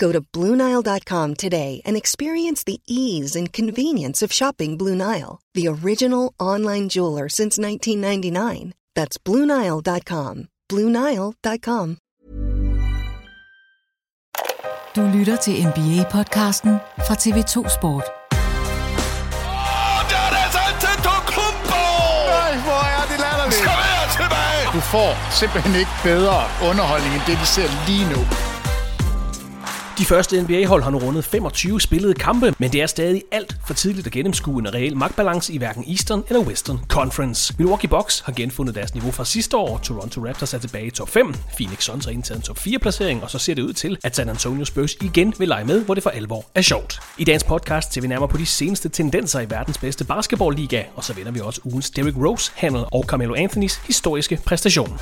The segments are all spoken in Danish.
Go to BlueNile.com today and experience the ease and convenience of shopping Blue Nile, the original online jeweler since 1999. That's BlueNile.com. BlueNile.com. Du lytter til NBA-podcasten fra TV2 Sport. Det er altså Antetokounmpo! Nej, hvor er det latterligt. Kom her tilbage! Du får simpelthen ikke bedre underholdning end det, vi ser lige nu. De første NBA-hold har nu rundet 25 spillede kampe, men det er stadig alt for tidligt at gennemskue en reel magtbalance i hverken Eastern eller Western Conference. Milwaukee Bucks har genfundet deres niveau fra sidste år, Toronto Raptors er tilbage i top 5, Phoenix Suns har indtaget en top 4 placering, og så ser det ud til, at San Antonio Spurs igen vil lege med, hvor det for alvor er sjovt. I dagens podcast ser vi nærmere på de seneste tendenser i verdens bedste basketballliga, og så vender vi også ugens Derrick Rose handel og Carmelo Anthonys historiske præstation.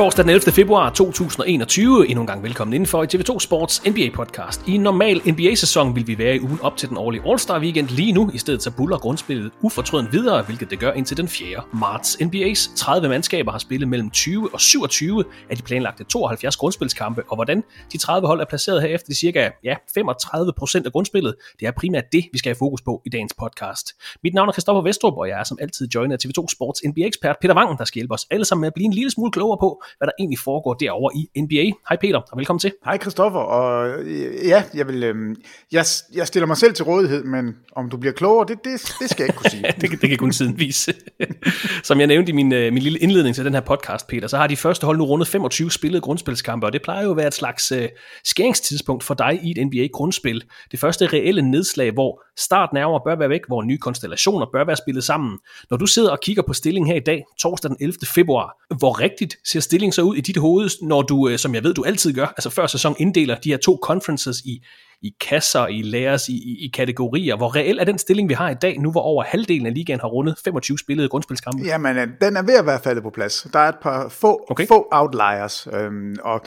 Torsdag den 11. februar 2021. Endnu en gang velkommen indenfor i TV2 Sports NBA-podcast. I en normal NBA-sæson vil vi være i ugen op til den årlige All-Star Weekend lige nu. I stedet så buller grundspillet ufortrøden videre, hvilket det gør indtil den 4. marts. NBA's 30 mandskaber har spillet mellem 20 og 27 af de planlagte 72 grundspilskampe, og hvordan de 30 hold er placeret her efter de cirka ja, 35 procent af grundspillet, det er primært det, vi skal have fokus på i dagens podcast. Mit navn er Kristoffer Vestrup, og jeg er som altid joiner af TV2 Sports NBA-ekspert Peter Wangen, der skal hjælpe os alle sammen med at blive en lille smule klogere på, hvad der egentlig foregår derovre i NBA. Hej Peter, og velkommen til. Hej Christoffer, og øh, ja, jeg, vil, øh, jeg, jeg stiller mig selv til rådighed, men om du bliver klogere, det, det, det skal jeg ikke kunne sige. det, det kan kun tiden vise. Som jeg nævnte i min, øh, min lille indledning til den her podcast, Peter, så har de første hold nu rundet 25 spillede grundspilskampe, og det plejer jo at være et slags øh, skæringstidspunkt for dig i et NBA-grundspil. Det første reelle nedslag, hvor start nærmere bør være væk, hvor nye konstellationer bør være spillet sammen. Når du sidder og kigger på stillingen her i dag, torsdag den 11. februar, hvor rigtigt ser stillingen så ud i dit hoved, når du, øh, som jeg ved, du altid gør, altså før sæson inddeler de her to conferences i, i kasser, i layers, i, i, i kategorier. Hvor reel er den stilling, vi har i dag, nu hvor over halvdelen af ligaen har rundet 25 spillede grundspilskampe? Jamen, øh, den er ved at være faldet på plads. Der er et par få, okay. få outliers, øhm, og,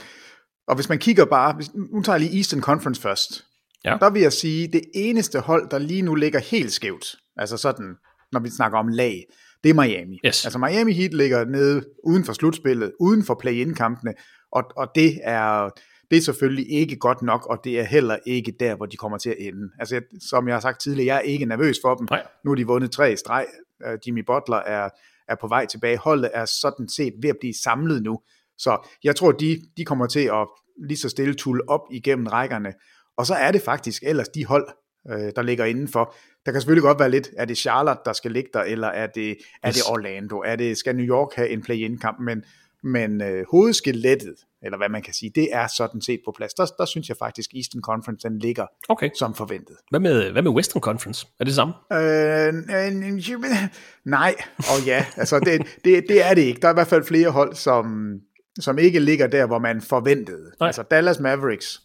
og hvis man kigger bare, hvis, nu tager jeg lige Eastern Conference først, ja. der vil jeg sige, det eneste hold, der lige nu ligger helt skævt, altså sådan, når vi snakker om lag, det er Miami. Yes. Altså Miami Heat ligger nede uden for slutspillet, uden for play-in-kampene, og, og det er det er selvfølgelig ikke godt nok, og det er heller ikke der, hvor de kommer til at ende. Altså, som jeg har sagt tidligere, jeg er ikke nervøs for dem. Nej. Nu har de vundet tre i streg. Uh, Jimmy Butler er, er på vej tilbage. Holdet er sådan set ved at blive samlet nu. Så jeg tror, de, de kommer til at lige så stille tulle op igennem rækkerne. Og så er det faktisk ellers de hold, øh, der ligger indenfor. Der kan selvfølgelig godt være lidt, er det Charlotte, der skal ligge der, eller er det, er Yes. det Orlando? Er det, skal New York have en play-in-kamp? Men, men øh, hovedskelettet, eller hvad man kan sige, det er sådan set på plads. Der, der synes jeg faktisk, Eastern Conference den ligger Okay. som forventet. Hvad med, hvad med Western Conference? Er det det samme? Øh, øh, nej, og ja, altså det, det, det er det ikke. Der er i hvert fald flere hold, som, som ikke ligger der, hvor man forventede. Nej. Altså Dallas Mavericks,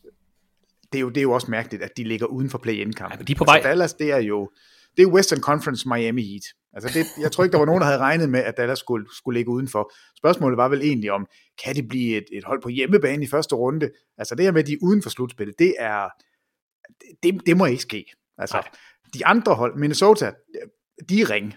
det er jo, det er jo også mærkeligt, at de ligger uden for play-in-kampen. Ja, de er på altså, vej. Dallas, det er jo det er Western Conference Miami Heat. Altså det, jeg tror ikke, der var nogen, der havde regnet med, at Dallas skulle, skulle ligge udenfor. Spørgsmålet var vel egentlig om, kan det blive et, et hold på hjemmebane i første runde? Altså det her med, at de er uden for slutspillet, det er, det, det må ikke ske. Altså, Nej. de andre hold, Minnesota, de er ring.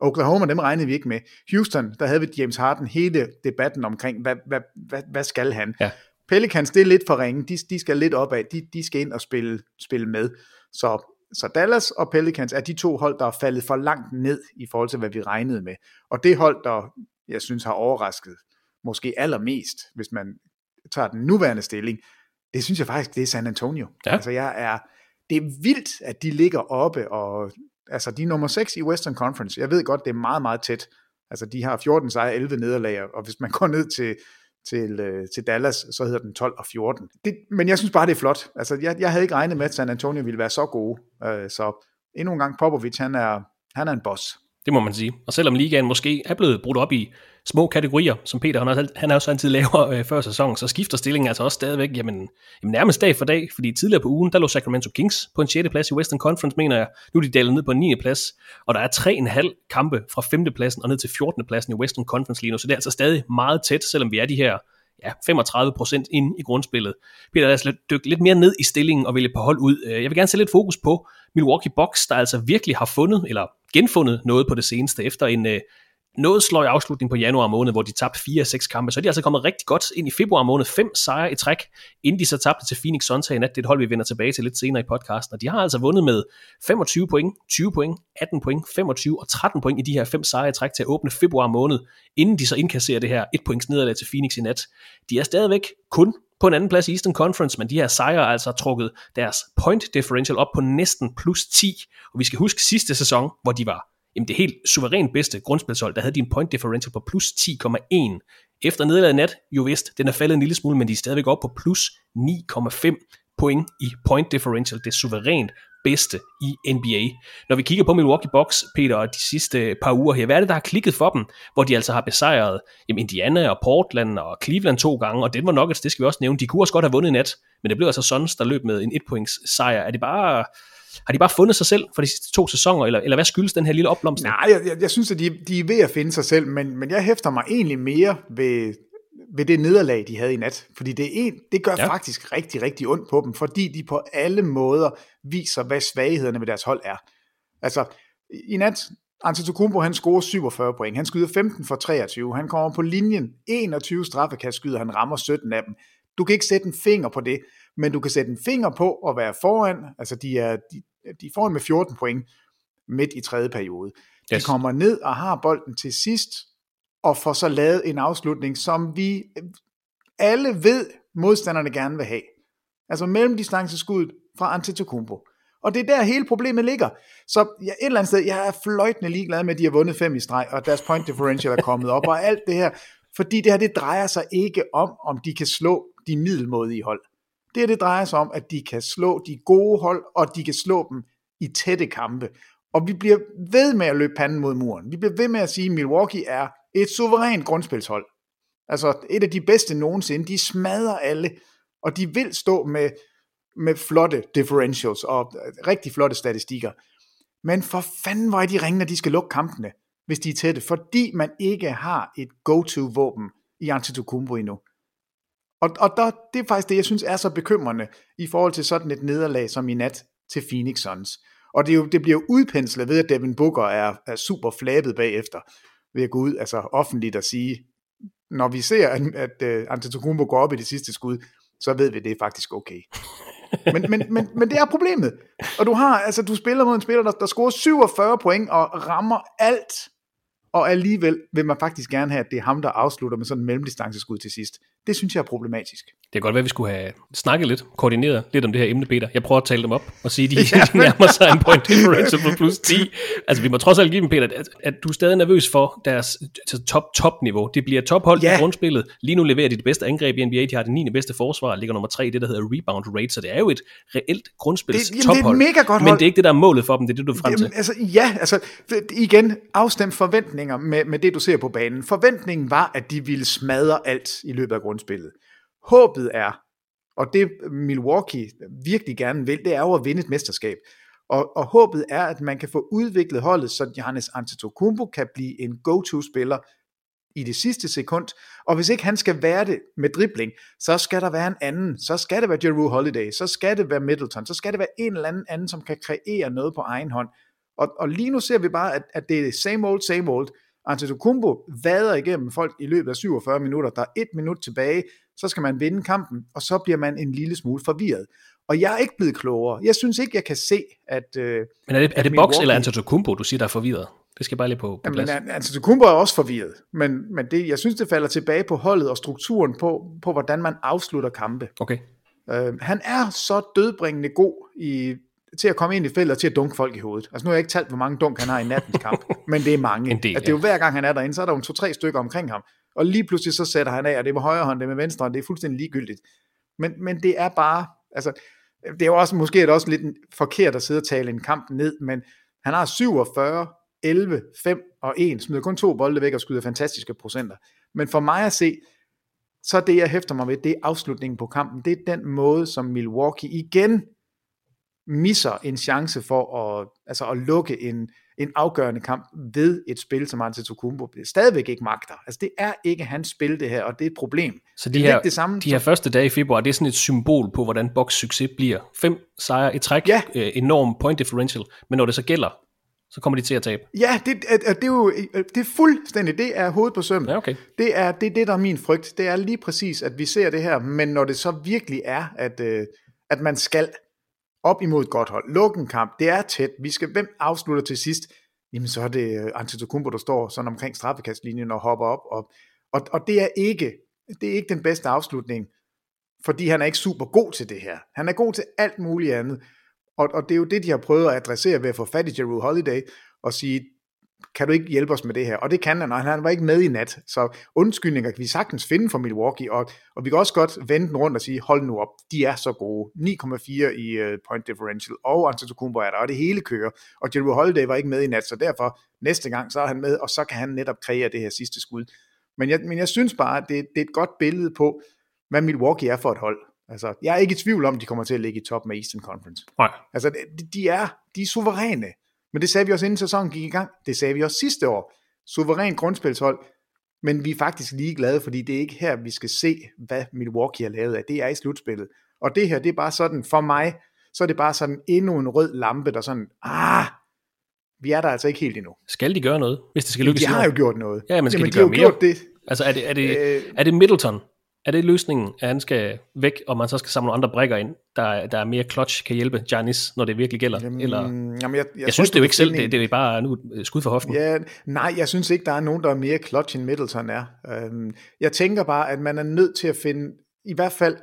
Oklahoma, dem regnede vi ikke med. Houston, der havde vi James Harden hele debatten omkring, hvad, hvad, hvad, hvad skal han? Ja. Pelicans, det er lidt for ringe. De, de skal lidt opad. De, de skal ind og spille, spille med. Så, så Dallas og Pelicans er de to hold, der er faldet for langt ned i forhold til, hvad vi regnede med. Og det hold, der jeg synes har overrasket måske allermest, hvis man tager den nuværende stilling, det synes jeg faktisk, det er San Antonio. Ja. Altså jeg er, det er vildt, at de ligger oppe, og altså de er nummer 6 i Western Conference. Jeg ved godt, det er meget, meget tæt. Altså de har 14 sejre, 11 nederlag, og hvis man går ned til, til, øh, til Dallas, så hedder den 12 og 14. Det, men jeg synes bare, det er flot. Altså jeg, jeg havde ikke regnet med, at San Antonio ville være så gode. Øh, så endnu en gang, Popovic, han er, han er en boss. Det må man sige. Og selvom ligaen måske er blevet brudt op i små kategorier, som Peter han, også, han har altid laver øh, før sæsonen, så skifter stillingen altså også stadigvæk jamen, jamen nærmest dag for dag, fordi tidligere på ugen, der lå Sacramento Kings på en 6. plads i Western Conference, mener jeg. Nu er de dalet ned på en 9. plads, og der er 3,5 kampe fra 5. pladsen og ned til 14. pladsen i Western Conference lige nu, så det er altså stadig meget tæt, selvom vi er de her ja, 35 procent ind i grundspillet. Peter, lad os lidt- dykke lidt mere ned i stillingen og vælge på hold ud. Øh, jeg vil gerne sætte lidt fokus på Milwaukee Bucks, der altså virkelig har fundet, eller genfundet noget på det seneste, efter en øh, noget sløj afslutning på januar måned, hvor de tabte 4-6 kampe. Så er de altså kommet rigtig godt ind i februar måned. Fem sejre i træk, inden de så tabte til Phoenix Suns her i nat. Det er et hold, vi vender tilbage til lidt senere i podcasten. Og de har altså vundet med 25 point, 20 point, 18 point, 25 og 13 point i de her fem sejre i træk til at åbne februar måned, inden de så indkasserer det her et points nederlag til Phoenix i nat. De er stadigvæk kun på en anden plads i Eastern Conference, men de her sejre har altså trukket deres point differential op på næsten plus 10. Og vi skal huske sidste sæson, hvor de var jamen det helt suverænt bedste grundspilshold, der havde de en point differential på plus 10,1. Efter nederlaget nat, jo vist, den er faldet en lille smule, men de er stadigvæk oppe på plus 9,5 point i point differential, det suverænt bedste i NBA. Når vi kigger på Milwaukee Bucks, Peter, og de sidste par uger her, hvad er det, der har klikket for dem, hvor de altså har besejret jamen Indiana og Portland og Cleveland to gange, og Denver Nuggets, det skal vi også nævne, de kunne også godt have vundet i nat, men det blev altså Suns, der løb med en et points sejr. Er det bare, har de bare fundet sig selv for de sidste to sæsoner, eller, eller hvad skyldes den her lille opblomstring? Nej, jeg, jeg, jeg synes, at de, de er ved at finde sig selv, men, men jeg hæfter mig egentlig mere ved, ved det nederlag, de havde i nat. Fordi det, en, det gør ja. faktisk rigtig, rigtig ondt på dem, fordi de på alle måder viser, hvad svaghederne ved deres hold er. Altså, i nat, Antetokounmpo, han scorer 47 point. Han skyder 15 for 23. Han kommer på linjen. 21 straffekast skyder, han rammer 17 af dem. Du kan ikke sætte en finger på det, men du kan sætte en finger på at være foran. Altså, de er, de, de er foran med 14 point midt i tredje periode. De Yes. kommer ned og har bolden til sidst, og får så lavet en afslutning, som vi alle ved, modstanderne gerne vil have. Altså mellemdistanceskuddet fra Antetokounmpo. Og det er der hele problemet ligger. Så ja, et eller andet sted, jeg er fløjtende ligeglad med, at de har vundet fem i streg, og deres point differential er kommet op, og alt det her. Fordi det her, det drejer sig ikke om, om de kan slå de middelmådige hold. Det her, det drejer sig om, at de kan slå de gode hold, og de kan slå dem i tætte kampe. Og vi bliver ved med at løbe panden mod muren. Vi bliver ved med at sige, at Milwaukee er et suverænt grundspilshold. Altså et af de bedste nogensinde. De smadrer alle, og de vil stå med, med flotte differentials og øh, rigtig flotte statistikker. Men for fanden, var er de ringe, når de skal lukke kampene, hvis de er tætte, fordi man ikke har et go-to-våben i Antetokounmpo endnu. Og, og der, det er faktisk det, jeg synes er så bekymrende i forhold til sådan et nederlag som i nat til Phoenix Suns. Og det, er jo, det bliver jo udpenslet ved, at Devin Booker er, er super flabet bagefter ved at gå ud altså offentligt og sige, når vi ser, at, at uh, Antetokounmpo går op i det sidste skud, så ved vi, at det er faktisk okay. Men, men, men, men det er problemet. Og du har, altså du spiller mod en spiller, der, der scorer 47 point og rammer alt, og alligevel vil man faktisk gerne have, at det er ham, der afslutter med sådan en mellemdistanceskud til sidst. Det synes jeg er problematisk. Det kan godt være, at vi skulle have snakket lidt, koordineret lidt om det her emne, Peter. Jeg prøver at tale dem op og sige, at de, ja, de nærmer sig en point differential på plus 10. Altså, vi må trods alt give dem, Peter, at, at du er stadig nervøs for deres altså, top, top niveau. Det bliver tophold ja. I grundspillet. Lige nu leverer de det bedste angreb i NBA. De har det 9. bedste forsvar, ligger nummer 3 i det, der hedder rebound rate. Så det er jo et reelt grundspils Det- jamen, det er et tophold. mega godt Men hold. det er ikke det, der er målet for dem. Det er det, du er frem til. Jamen, altså, ja, altså igen, afstem forventninger med, med det, du ser på banen. Forventningen var, at de ville smadre alt i løbet af grundspillet. Håbet er, Og det Milwaukee virkelig gerne vil, det er jo at vinde et mesterskab. Og, og håbet er, at man kan få udviklet holdet, så Giannis Antetokounmpo kan blive en go-to-spiller i det sidste sekund. Og hvis ikke han skal være det med dribling, så skal der være en anden. Så skal det være Jeru Holiday, så skal det være Middleton, så skal det være en eller anden anden, som kan kreere noget på egen hånd. Og, og lige nu ser vi bare, at, at det er same old, same old. Antetokounmpo vader igennem folk i løbet af 47 minutter. Der er et minut tilbage, så skal man vinde kampen, og så bliver man en lille smule forvirret. Og jeg er ikke blevet klogere. Jeg synes ikke, jeg kan se, at... Øh, Men er det, er det Box eller Antetokounmpo, du siger, der er forvirret? Det skal bare lige på, på plads. Jamen, Antetokounmpo er også forvirret, men, men det, jeg synes, det falder tilbage på holdet og strukturen på, på hvordan man afslutter kampe. Okay. Øh, han er så dødbringende god i, til at komme ind i feltet og til at dunke folk i hovedet. Altså nu har jeg ikke talt, hvor mange dunk han har i nattens kamp, men det er mange. En del, altså, det er jo hver gang han er derinde, så er der jo to-tre stykker omkring ham. Og lige pludselig så sætter han af, og det er med højre hånd, det er med venstre hånd, det er fuldstændig ligegyldigt. Men, men det er bare, altså, det er jo også, måske er det også lidt forkert at sidde og tale en kamp ned, men han har 47, 11, 5 og 1, smider kun to bolde væk og skyder fantastiske procenter. Men for mig at se, så det jeg hæfter mig ved, det er afslutningen på kampen. Det er den måde, som Milwaukee igen misser en chance for at, altså at lukke en, en afgørende kamp ved et spil, som Antetokounmpo stadigvæk ikke magter. Altså det er ikke hans spil det her, og det er et problem. Så de, her, det samme, de her første dage i februar, det er sådan et symbol på, hvordan Boks succes bliver. Fem sejre i træk, ja. øh, enorm point differential, men når det så gælder, så kommer de til at tabe. Ja, det, det er jo det er fuldstændig, det er hovedet på sømmen. Ja, okay. Det er det, er det, der er min frygt. Det er lige præcis, at vi ser det her, men når det så virkelig er, at, øh, at man skal op imod et godt hold, lukke en kamp, det er tæt, vi skal, hvem afslutter til sidst? Jamen så er det øh, Antetokounmpo, der står sådan omkring straffekastlinjen og hopper op, og, og, og det er ikke det er ikke den bedste afslutning, fordi han er ikke super god til det her. Han er god til alt muligt andet, og, og det er jo det, de har prøvet at adressere ved at få fat i Jeru Holiday og sige, kan du ikke hjælpe os med det her? Og det kan han, og han var ikke med i nat. Så undskyldninger kan vi sagtens finde for Milwaukee, og, og vi kan også godt vende den rundt og sige, hold nu op, de er så gode. 9,4 i uh, point differential, og Antetokounmpo er der, og det hele kører. Og Jeru Holiday var ikke med i nat, så derfor næste gang, så er han med, og så kan han netop kreere det her sidste skud. Men jeg, men jeg synes bare, at det, det er et godt billede på, hvad Milwaukee er for et hold. Altså, jeg er ikke i tvivl om, at de kommer til at ligge i top med Eastern Conference. Nej. Altså, de, de, er, de er suveræne. Men det sagde vi også inden sæsonen gik i gang. Det sagde vi også sidste år. Suveræn grundspilshold. Men vi er faktisk lige glade, fordi det er ikke her, vi skal se, hvad Milwaukee har lavet af. Det er i slutspillet. Og det her, det er bare sådan, for mig, så er det bare sådan endnu en rød lampe, der sådan, ah, vi er der altså ikke helt endnu. Skal de gøre noget, hvis det skal lykkes? De har jo gjort noget. Ja, men skal Jamen, de gøre de mere? Gjort det. Altså er det, er, det, øh, er det Middleton? Er det løsningen, at han skal væk, og man så skal samle nogle andre brækker ind, der, der er mere clutch, kan hjælpe Giannis, når det virkelig gælder? Jamen, Eller, jamen jeg, jeg, jeg synes det jo ikke selv, det, det er bare nu skud for hoften. Ja, nej, jeg synes ikke, der er nogen, der er mere clutch end Middleton er. Øhm, jeg tænker bare, at man er nødt til at finde, i hvert fald,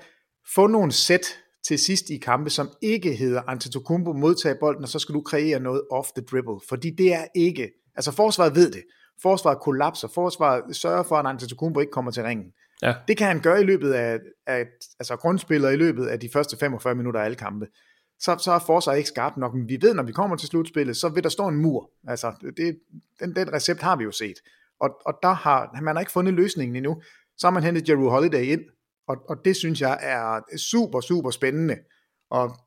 få nogle sæt til sidst i kampe, som ikke hedder Antetokounmpo modtage bolden, og så skal du kreere noget off the dribble, fordi det er ikke, altså forsvaret ved det. Forsvaret kollapser, forsvaret sørger for, at Antetokounmpo ikke kommer til ringen. Ja. Det kan han gøre i løbet af, af altså grundspillet i løbet af de første 45 minutter af alle kampe. Så, så er forsvaret ikke skarpt nok, men vi ved, når vi kommer til slutspillet, så vil der stå en mur. Altså, det, den, den recept har vi jo set. Og, og der har, man har ikke fundet løsningen endnu. Så har man hentet Jeru Holiday ind, og, og det synes jeg er super, super spændende. Og,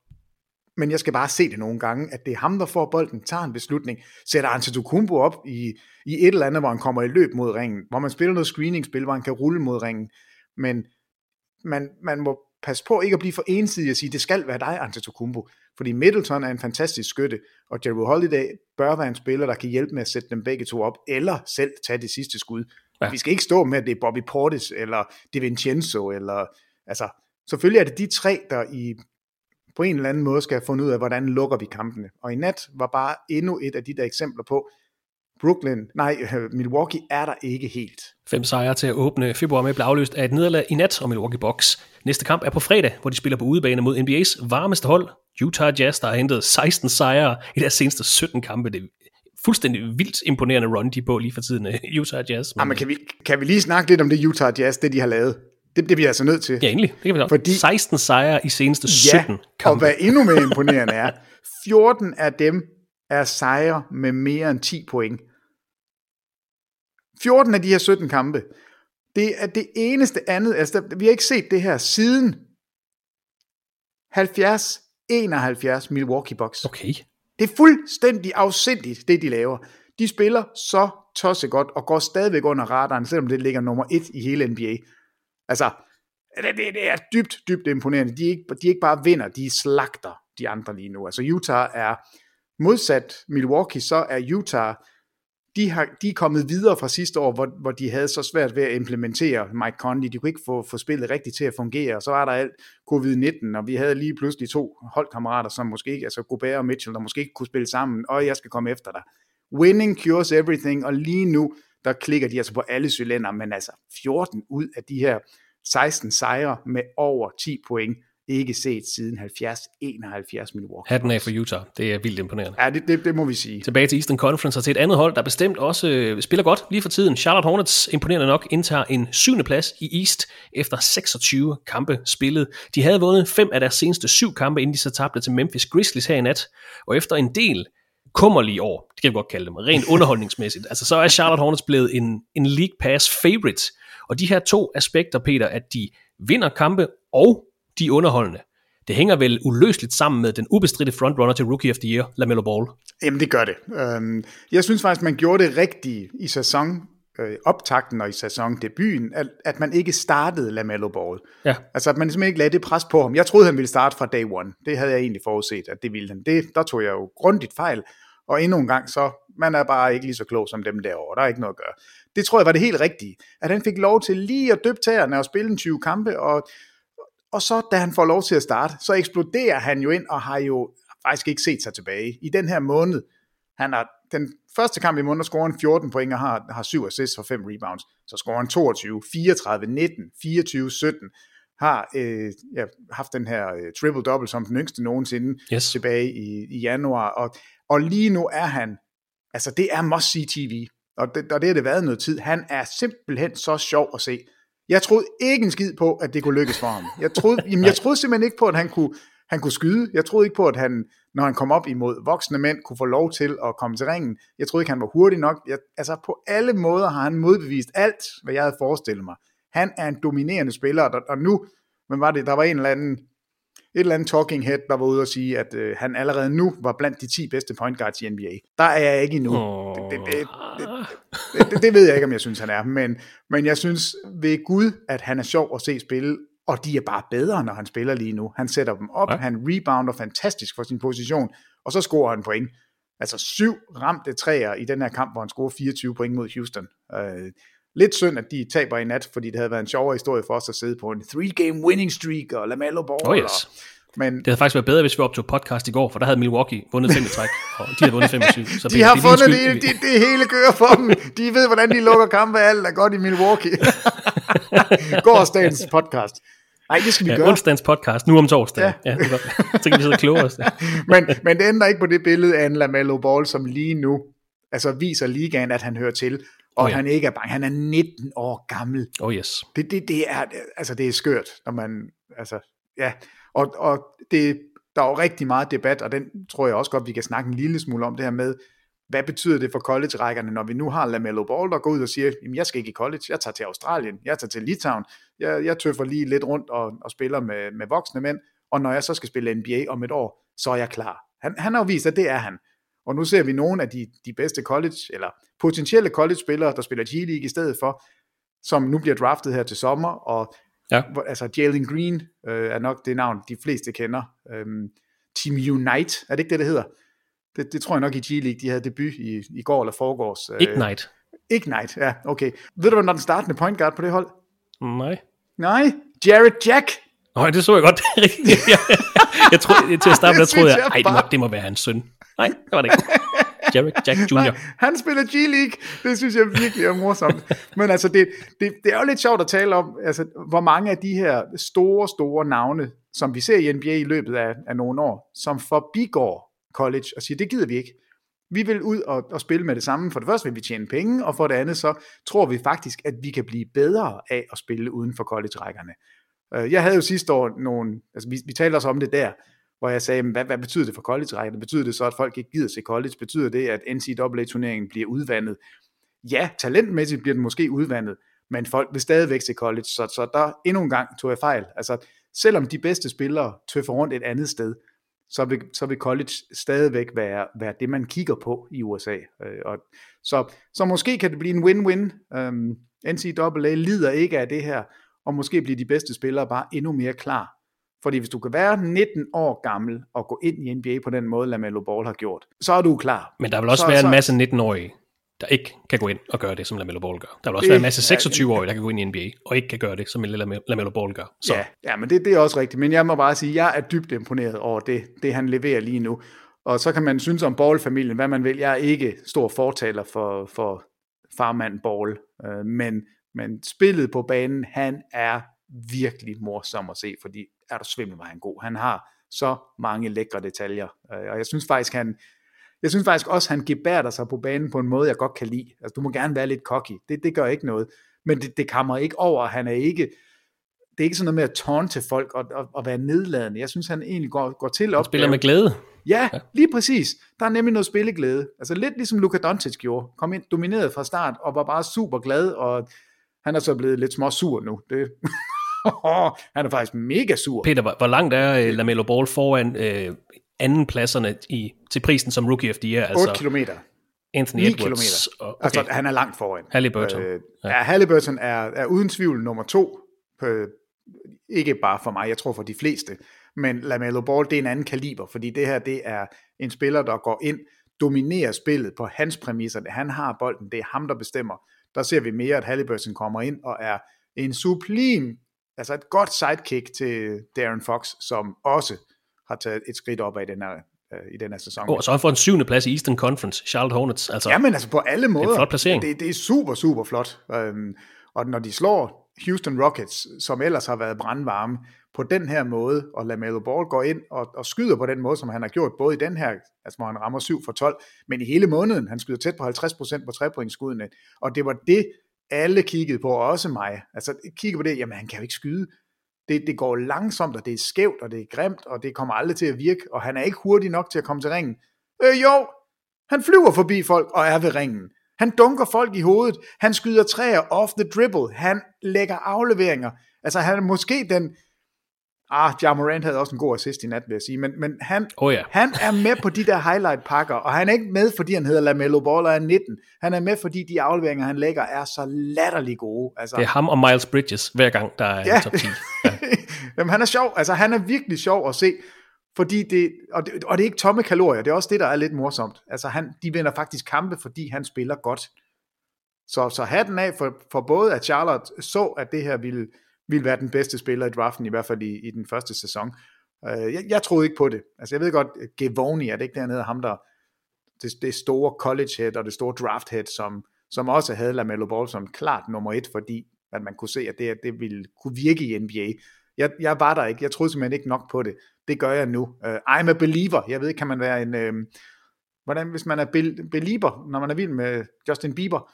men jeg skal bare se det nogle gange, at det er ham, der får bolden, tager en beslutning, sætter Antetokounmpo op i, i et eller andet, hvor han kommer i løb mod ringen, hvor man spiller noget screening-spil, hvor han kan rulle mod ringen. Men man, man må passe på ikke at blive for ensidig og sige, det skal være dig, Antetokounmpo. Fordi Middleton er en fantastisk skytte, og Jeru Holiday bør være en spiller, der kan hjælpe med at sætte dem begge to op, eller selv tage det sidste skud. Ja. Vi skal ikke stå med, at det er Bobby Portis, eller De Vincenzo, eller, altså, selvfølgelig er det de tre, der i, på en eller anden måde skal have fundet ud af, hvordan lukker vi kampene. Og i nat var bare endnu et af de der eksempler på, Brooklyn, nej, Milwaukee er der ikke helt. Fem sejre til at åbne februar med blev afløst af et nederlag i nat om Milwaukee Bucks. Næste kamp er på fredag, hvor de spiller på udebane mod NBA's varmeste hold, Utah Jazz, der har hentet 16 sejre i deres seneste 17 kampe. Det er fuldstændig vildt imponerende run, de på lige for tiden, Utah Jazz. Men, ja, men kan, vi, kan vi lige snakke lidt om det Utah Jazz, det de har lavet? Det, det bliver altså nødt til. Ja, egentlig. Det kan vi Fordi, 16 sejre i seneste 17 ja, kampe. og hvad endnu mere imponerende er, 14 af dem er sejre med mere end 10 point. 14 af de her 17 kampe. Det er det eneste andet, altså vi har ikke set det her siden 70-71 Milwaukee Bucks. Okay. Det er fuldstændig afsindigt, det de laver. De spiller så tosset godt og går stadigvæk under radaren, selvom det ligger nummer et i hele NBA. Altså, det, det, det er dybt, dybt imponerende. De er, ikke, de er ikke bare vinder, de slagter de andre lige nu. Altså Utah er modsat Milwaukee, så er Utah, de, har, de er kommet videre fra sidste år, hvor, hvor de havde så svært ved at implementere Mike Conley. De kunne ikke få, få spillet rigtigt til at fungere, og så var der alt covid-19, og vi havde lige pludselig to holdkammerater, som måske ikke, altså Gobert og Mitchell, der måske ikke kunne spille sammen, og jeg skal komme efter dig. Winning cures everything, og lige nu, der klikker de altså på alle cylinder, men altså 14 ud af de her 16 sejre med over 10 point, ikke set siden 70-71 Milwaukee. Hatten af for Utah. Det er vildt imponerende. Ja, det, det, det må vi sige. Tilbage til Eastern Conference og til et andet hold, der bestemt også øh, spiller godt lige for tiden. Charlotte Hornets imponerende nok indtager en syvende plads i East efter 26 kampe spillet. De havde vundet fem af deres seneste syv kampe, inden de så tabte til Memphis Grizzlies her i nat. Og efter en del kummerlige år, det kan vi godt kalde dem, rent underholdningsmæssigt, altså så er Charlotte Hornets blevet en, en League Pass favorite. Og de her to aspekter, Peter, at de vinder kampe og de er underholdende. Det hænger vel uløseligt sammen med den ubestridte frontrunner til Rookie of the Year, LaMelo Ball. Jamen det gør det. Øhm, jeg synes faktisk, man gjorde det rigtigt i sæson øh, optakten og i sæsondebuten, at, at man ikke startede LaMelo Ball. Ja. Altså at man simpelthen ikke lagde det pres på ham. Jeg troede, han ville starte fra day one. Det havde jeg egentlig forudset, at det ville han. Det, der tog jeg jo grundigt fejl. Og endnu en gang, så man er bare ikke lige så klog som dem derovre. Der er ikke noget at gøre. Det tror jeg var det helt rigtige. At han fik lov til lige at døbe tæerne og spille en 20 kampe, og og så, da han får lov til at starte, så eksploderer han jo ind og har jo faktisk ikke set sig tilbage. I den her måned, han har den første kamp i måneden, scorer han 14 point og har, har 7 assists og 5 rebounds. Så scorer han 22, 34, 19, 24, 17. Har øh, ja, haft den her øh, triple-double som den yngste nogensinde yes. tilbage i, i januar. Og, og lige nu er han, altså det er must-see TV. Og det, og det har det været noget tid. Han er simpelthen så sjov at se. Jeg troede ikke en skid på, at det kunne lykkes for ham. Jeg troede, jamen, jeg troede simpelthen ikke på, at han kunne, han kunne skyde. Jeg troede ikke på, at han, når han kom op imod voksne mænd, kunne få lov til at komme til ringen. Jeg troede ikke, han var hurtig nok. Jeg, altså på alle måder har han modbevist alt, hvad jeg havde forestillet mig. Han er en dominerende spiller, og, og nu, men var det, der var en eller anden, et eller andet talking head, der var ude og sige, at øh, han allerede nu var blandt de 10 bedste point guards i NBA. Der er jeg ikke endnu. Oh. Det, det, det, det, det, det ved jeg ikke, om jeg synes, han er. Men, men jeg synes ved Gud, at han er sjov at se spille, og de er bare bedre, når han spiller lige nu. Han sætter dem op, ja. han rebounder fantastisk for sin position, og så scorer han point. Altså syv ramte træer i den her kamp, hvor han scorer 24 point mod Houston. Øh, lidt synd, at de taber i nat, fordi det havde været en sjovere historie for os at sidde på en three-game winning streak og LaMelo Ball. Oh yes. Og, men det havde faktisk været bedre, hvis vi optog podcast i går, for der havde Milwaukee vundet fem i træk, og de havde vundet 5 7. Så de har fundet det, det, det hele kører for dem. De ved, hvordan de lukker kampe, alt er godt i Milwaukee. Gårdsdagens podcast. Nej, det skal vi ja, gøre. Onsdagens podcast, nu om torsdag. Ja. ja så kan vi sidde kloge os. men, men det ændrer ikke på det billede af en LaMelo Ball, som lige nu altså viser ligaen, at han hører til, og oh, ja. han ikke er bange. Han er 19 år gammel. Oh yes. Det, det, det, er, altså, det er skørt, når man, altså, ja, og, og det, der er jo rigtig meget debat, og den tror jeg også godt, vi kan snakke en lille smule om det her med, hvad betyder det for college-rækkerne, når vi nu har LaMelo Ball, der går ud og siger, jamen jeg skal ikke i college, jeg tager til Australien, jeg tager til Litauen, jeg, jeg tøffer lige lidt rundt og, og spiller med, med voksne mænd, og når jeg så skal spille NBA om et år, så er jeg klar. Han, han har jo vist, at det er han. Og nu ser vi nogle af de, de bedste college, eller potentielle college-spillere, der spiller G-League i stedet for, som nu bliver draftet her til sommer, og Ja. Altså Jalen Green øh, er nok det navn, de fleste kender. Øhm, Team Unite, er det ikke det, det hedder? Det, det tror jeg nok i G-League, de havde debut i, i går eller forgårs. Øh, Ignite. Ignite, ja, okay. Ved du, hvem der er den startende point guard på det hold? Nej. Nej, Jared Jack. Nej, det så jeg godt. jeg, jeg, troede, til at starte med, troede jeg, ej, det må, det må være hans søn. Nej, det var det ikke. Jared Jack Jr. Nej, han spiller G-League. Det synes jeg virkelig er morsomt. Men altså, det, det, det er jo lidt sjovt at tale om, altså, hvor mange af de her store, store navne, som vi ser i NBA i løbet af, af nogle år, som forbigår college og siger, det gider vi ikke. Vi vil ud og, og spille med det samme. For det første vil vi tjene penge, og for det andet så tror vi faktisk, at vi kan blive bedre af at spille uden for college-rækkerne. Øh, jeg havde jo sidste år nogle, altså vi, vi talte også om det der, hvor jeg sagde, hvad, hvad betyder det for college-rækkerne? Betyder det så, at folk ikke gider se college? Betyder det, at NCAA-turneringen bliver udvandet? Ja, talentmæssigt bliver den måske udvandet, men folk vil stadigvæk se college, så, så der endnu en gang tog jeg fejl. Altså, selvom de bedste spillere tøffer rundt et andet sted, så vil, så vil college stadigvæk være, være det, man kigger på i USA. Øh, og, så, så måske kan det blive en win-win. Øhm, NCAA lider ikke af det her, og måske bliver de bedste spillere bare endnu mere klar. Fordi hvis du kan være 19 år gammel og gå ind i NBA på den måde, LaMelo Ball har gjort, så er du klar. Men der vil også så, være så, en masse 19-årige, der ikke kan gå ind og gøre det, som LaMelo Ball gør. Der vil også Det- være en masse 26-årige, der kan gå ind i NBA, og ikke kan gøre det, som LaMelo Ball gør. Så Ja, ja men det, det er også rigtigt. Men jeg må bare sige, at jeg er dybt imponeret over det, det han leverer lige nu. Og så kan man synes om Ball-familien, hvad man vil. Jeg er ikke stor fortaler for, for farmand Ball. Øh, men, men spillet på banen, han er virkelig morsom at se, fordi er du svimmel, var han god. Han har så mange lækre detaljer. Øh, og jeg synes faktisk, han, jeg synes faktisk også, han gebærder sig på banen på en måde, jeg godt kan lide. Altså, du må gerne være lidt cocky. Det, det gør ikke noget. Men det, det kammer ikke over. Han er ikke, det er ikke sådan noget med at taunte folk og, og, og være nedladende. Jeg synes, han egentlig går, går til op. spiller med glæde. Ja, lige præcis. Der er nemlig noget spilleglæde. Altså lidt ligesom Luka Doncic gjorde. Kom ind domineret fra start og var bare super glad, og han er så blevet lidt små sur nu. Det, han er faktisk mega sur. Peter, hvor, langt er uh, LaMelo Ball foran uh, anden pladserne i, til prisen som Rookie of the Year? 8 Altså kilometer. Anthony 9 Edwards. kilometer. Okay. Altså, han er langt foran. Halliburton. Øh, Ja. ja. Halliburton er, er uden tvivl nummer to. På, ikke bare for mig, jeg tror for de fleste. Men LaMelo Ball, det er en anden kaliber, fordi det her, det er en spiller, der går ind, dominerer spillet på hans præmisser. Han har bolden, det er ham, der bestemmer. Der ser vi mere, at Halliburton kommer ind og er en sublim, altså et godt sidekick til Darren Fox, som også har taget et skridt op i den her, øh, i den her sæson. Oh, og så har han fået en syvende plads i Eastern Conference, Charlotte Hornets. Altså, Ja, men altså på alle måder. flot placering. Det, det er super, super flot. Øhm, og når de slår Houston Rockets, som ellers har været brandvarme, på den her måde, og LaMelo Ball går ind og, og skyder på den måde, som han har gjort, både i den her, altså hvor han rammer 7 for 12, men i hele måneden, han skyder tæt på 50% på trepointskuddene, og det var det, alle kiggede på, og også mig. Altså, kigge på det, jamen han kan jo ikke skyde. Det, det går langsomt, og det er skævt, og det er grimt, og det kommer aldrig til at virke, og han er ikke hurtig nok til at komme til ringen. Øh, jo, han flyver forbi folk og er ved ringen. Han dunker folk i hovedet. Han skyder træer off the dribble. Han lægger afleveringer. Altså han er måske den... Ah, Ja Morant havde også en god assist i nat, vil jeg sige. Men, men han, Oh ja. han er med på de der highlight-pakker, og han er ikke med, fordi han hedder LaMelo Ball og er 19. Han er med, fordi de afleveringer, han lægger, er så latterligt gode. Altså, Det er ham og Miles Bridges, hver gang der er Ja. en top 10. Jamen, han er sjov. Altså, han er virkelig sjov at se. Fordi det, og det, og det er ikke tomme kalorier, det er også det, der er lidt morsomt. Altså, han, de vinder faktisk kampe, fordi han spiller godt. Så, så hatten af for, for både, at Charlotte så, at det her ville, ville være den bedste spiller i draften, i hvert fald i, i den første sæson. Øh, jeg, jeg troede ikke på det. Altså, jeg ved godt, øh, Gevoni, er det ikke dernede, ham der, det, det store college head og det store draft head, som, som også havde LaMelo Ball som klart nummer et, fordi at man kunne se, at det, det ville kunne virke i NBA. Jeg, jeg var der ikke. Jeg troede simpelthen ikke nok på det. Det gør jeg nu. Uh, I'm a believer. Jeg ved ikke, kan man være en... Øh, hvordan, hvis man er be- believer, når man er vild med Justin Bieber,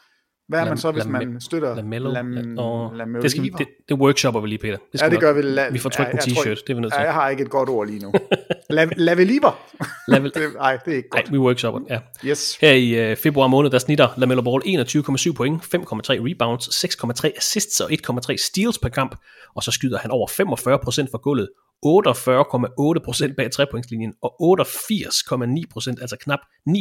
hvad er man så, hvis man støtter Lamello. Lamelo det, skal vi, det, det workshopper vi lige, Peter. Det Ja, skal det vi gør vi. La- Vi får trykt ja, en jeg t-shirt, det er vi nødt til. Ja, jeg har ikke et godt ord lige nu. La, Laveliber. Lavel- det, nej, det er ikke Nej, godt. vi workshopper, ja. Yes. Her i øh, februar måned, der snitter LaMelo Ball 21,7 point, 5,3 rebounds, 6,3 assists og 1,3 steals per kamp, og så skyder han over 45% fra gulvet, 48,8% bag trepointslinjen og 88,9%, altså knap 89%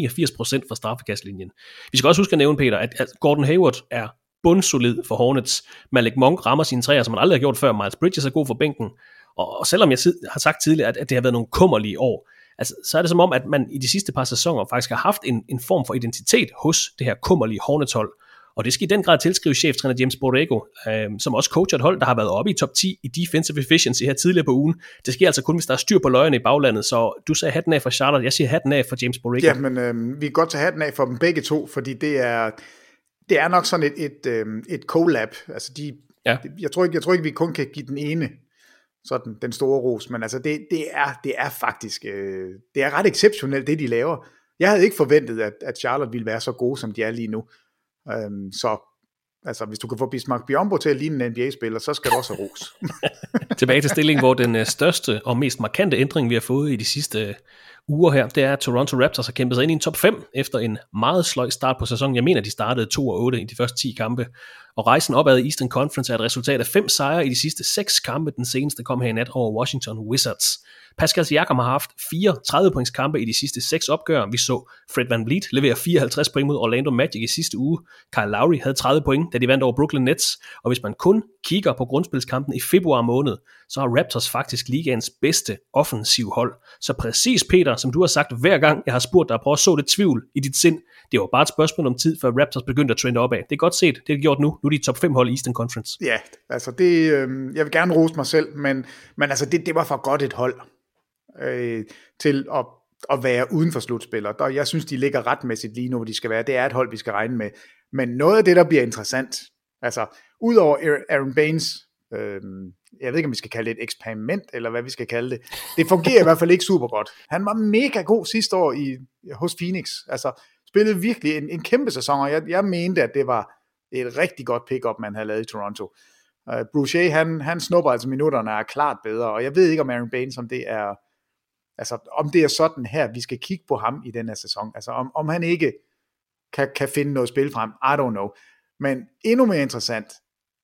fra straffekastlinjen. Vi skal også huske at nævne, Peter, at, Gordon Hayward er bundsolid for Hornets. Malik Monk rammer sine træer, som han aldrig har gjort før. Miles Bridges er god for bænken. Og, selvom jeg har sagt tidligere, at, at det har været nogle kummerlige år, altså, så er det som om, at man i de sidste par sæsoner faktisk har haft en, en form for identitet hos det her kummerlige Hornets-hold. Og det skal i den grad tilskrive cheftræner James Borrego, øh, som også coacher et hold, der har været oppe i top 10 i defensive efficiency her tidligere på ugen. Det sker altså kun, hvis der er styr på løjerne i baglandet, så du sagde hatten af for Charlotte, jeg siger hatten af for James Borrego. Ja, men øh, vi kan godt tage hatten af for dem begge to, fordi det er, det er nok sådan et, et, øh, et collab. Altså de, Ja. jeg, tror ikke, jeg tror ikke, vi kun kan give den ene sådan den store ros, men altså det, det, er, det er faktisk øh, det er ret exceptionelt, det de laver. Jeg havde ikke forventet, at, at Charlotte ville være så gode, som de er lige nu. Øhm, så altså, hvis du kan få Bismarck Biombo til at ligne en NBA-spiller, så skal du også have ros. Tilbage til stillingen, hvor den øh, største og mest markante ændring, vi har fået i de sidste øh, uger her, det er, at Toronto Raptors har kæmpet sig ind i en top 5 efter en meget sløj start på sæsonen. Jeg mener, de startede 2 og 8 i de første 10 kampe. Og rejsen opad i Eastern Conference er et resultat af fem sejre i de sidste 6 kampe. Den seneste kom her i nat over Washington Wizards. Pascal Siakam har haft 4 30 points kampe i de sidste seks opgør. Vi så Fred Van Vliet levere 54 point mod Orlando Magic i sidste uge. Kyle Lowry havde 30 point, da de vandt over Brooklyn Nets. Og hvis man kun kigger på grundspilskampen i februar måned, så har Raptors faktisk ligaens bedste offensiv hold. Så præcis Peter, som du har sagt hver gang, jeg har spurgt dig, prøv at så det tvivl i dit sind. Det var bare et spørgsmål om tid, før Raptors begyndte at trende opad. Det er godt set, det er gjort nu. Nu er de top 5 hold i Eastern Conference. Ja, altså det, øh, jeg vil gerne rose mig selv, men, men altså det, det var for godt et hold øh, til at, at være uden for slutspiller. Der, jeg synes, de ligger retmæssigt lige nu, hvor de skal være. Det er et hold, vi skal regne med. Men noget af det, der bliver interessant, altså udover Aaron Baines, øh, jeg ved ikke, om vi skal kalde det et eksperiment, eller hvad vi skal kalde det, det fungerer i hvert fald ikke super godt. Han var mega god sidste år i, hos Phoenix. Altså spillede virkelig en, en kæmpe sæson, og jeg, jeg mente, at det var et rigtig godt pick-up, man havde lavet i Toronto. Øh, uh, Boucher, han, han snupper altså minutterne er klart bedre, og jeg ved ikke om Aaron Baines, om det er Altså, om det er sådan her, vi skal kigge på ham i den her sæson. Altså, om, om han ikke kan, kan finde noget spil frem. I don't know. Men endnu mere interessant,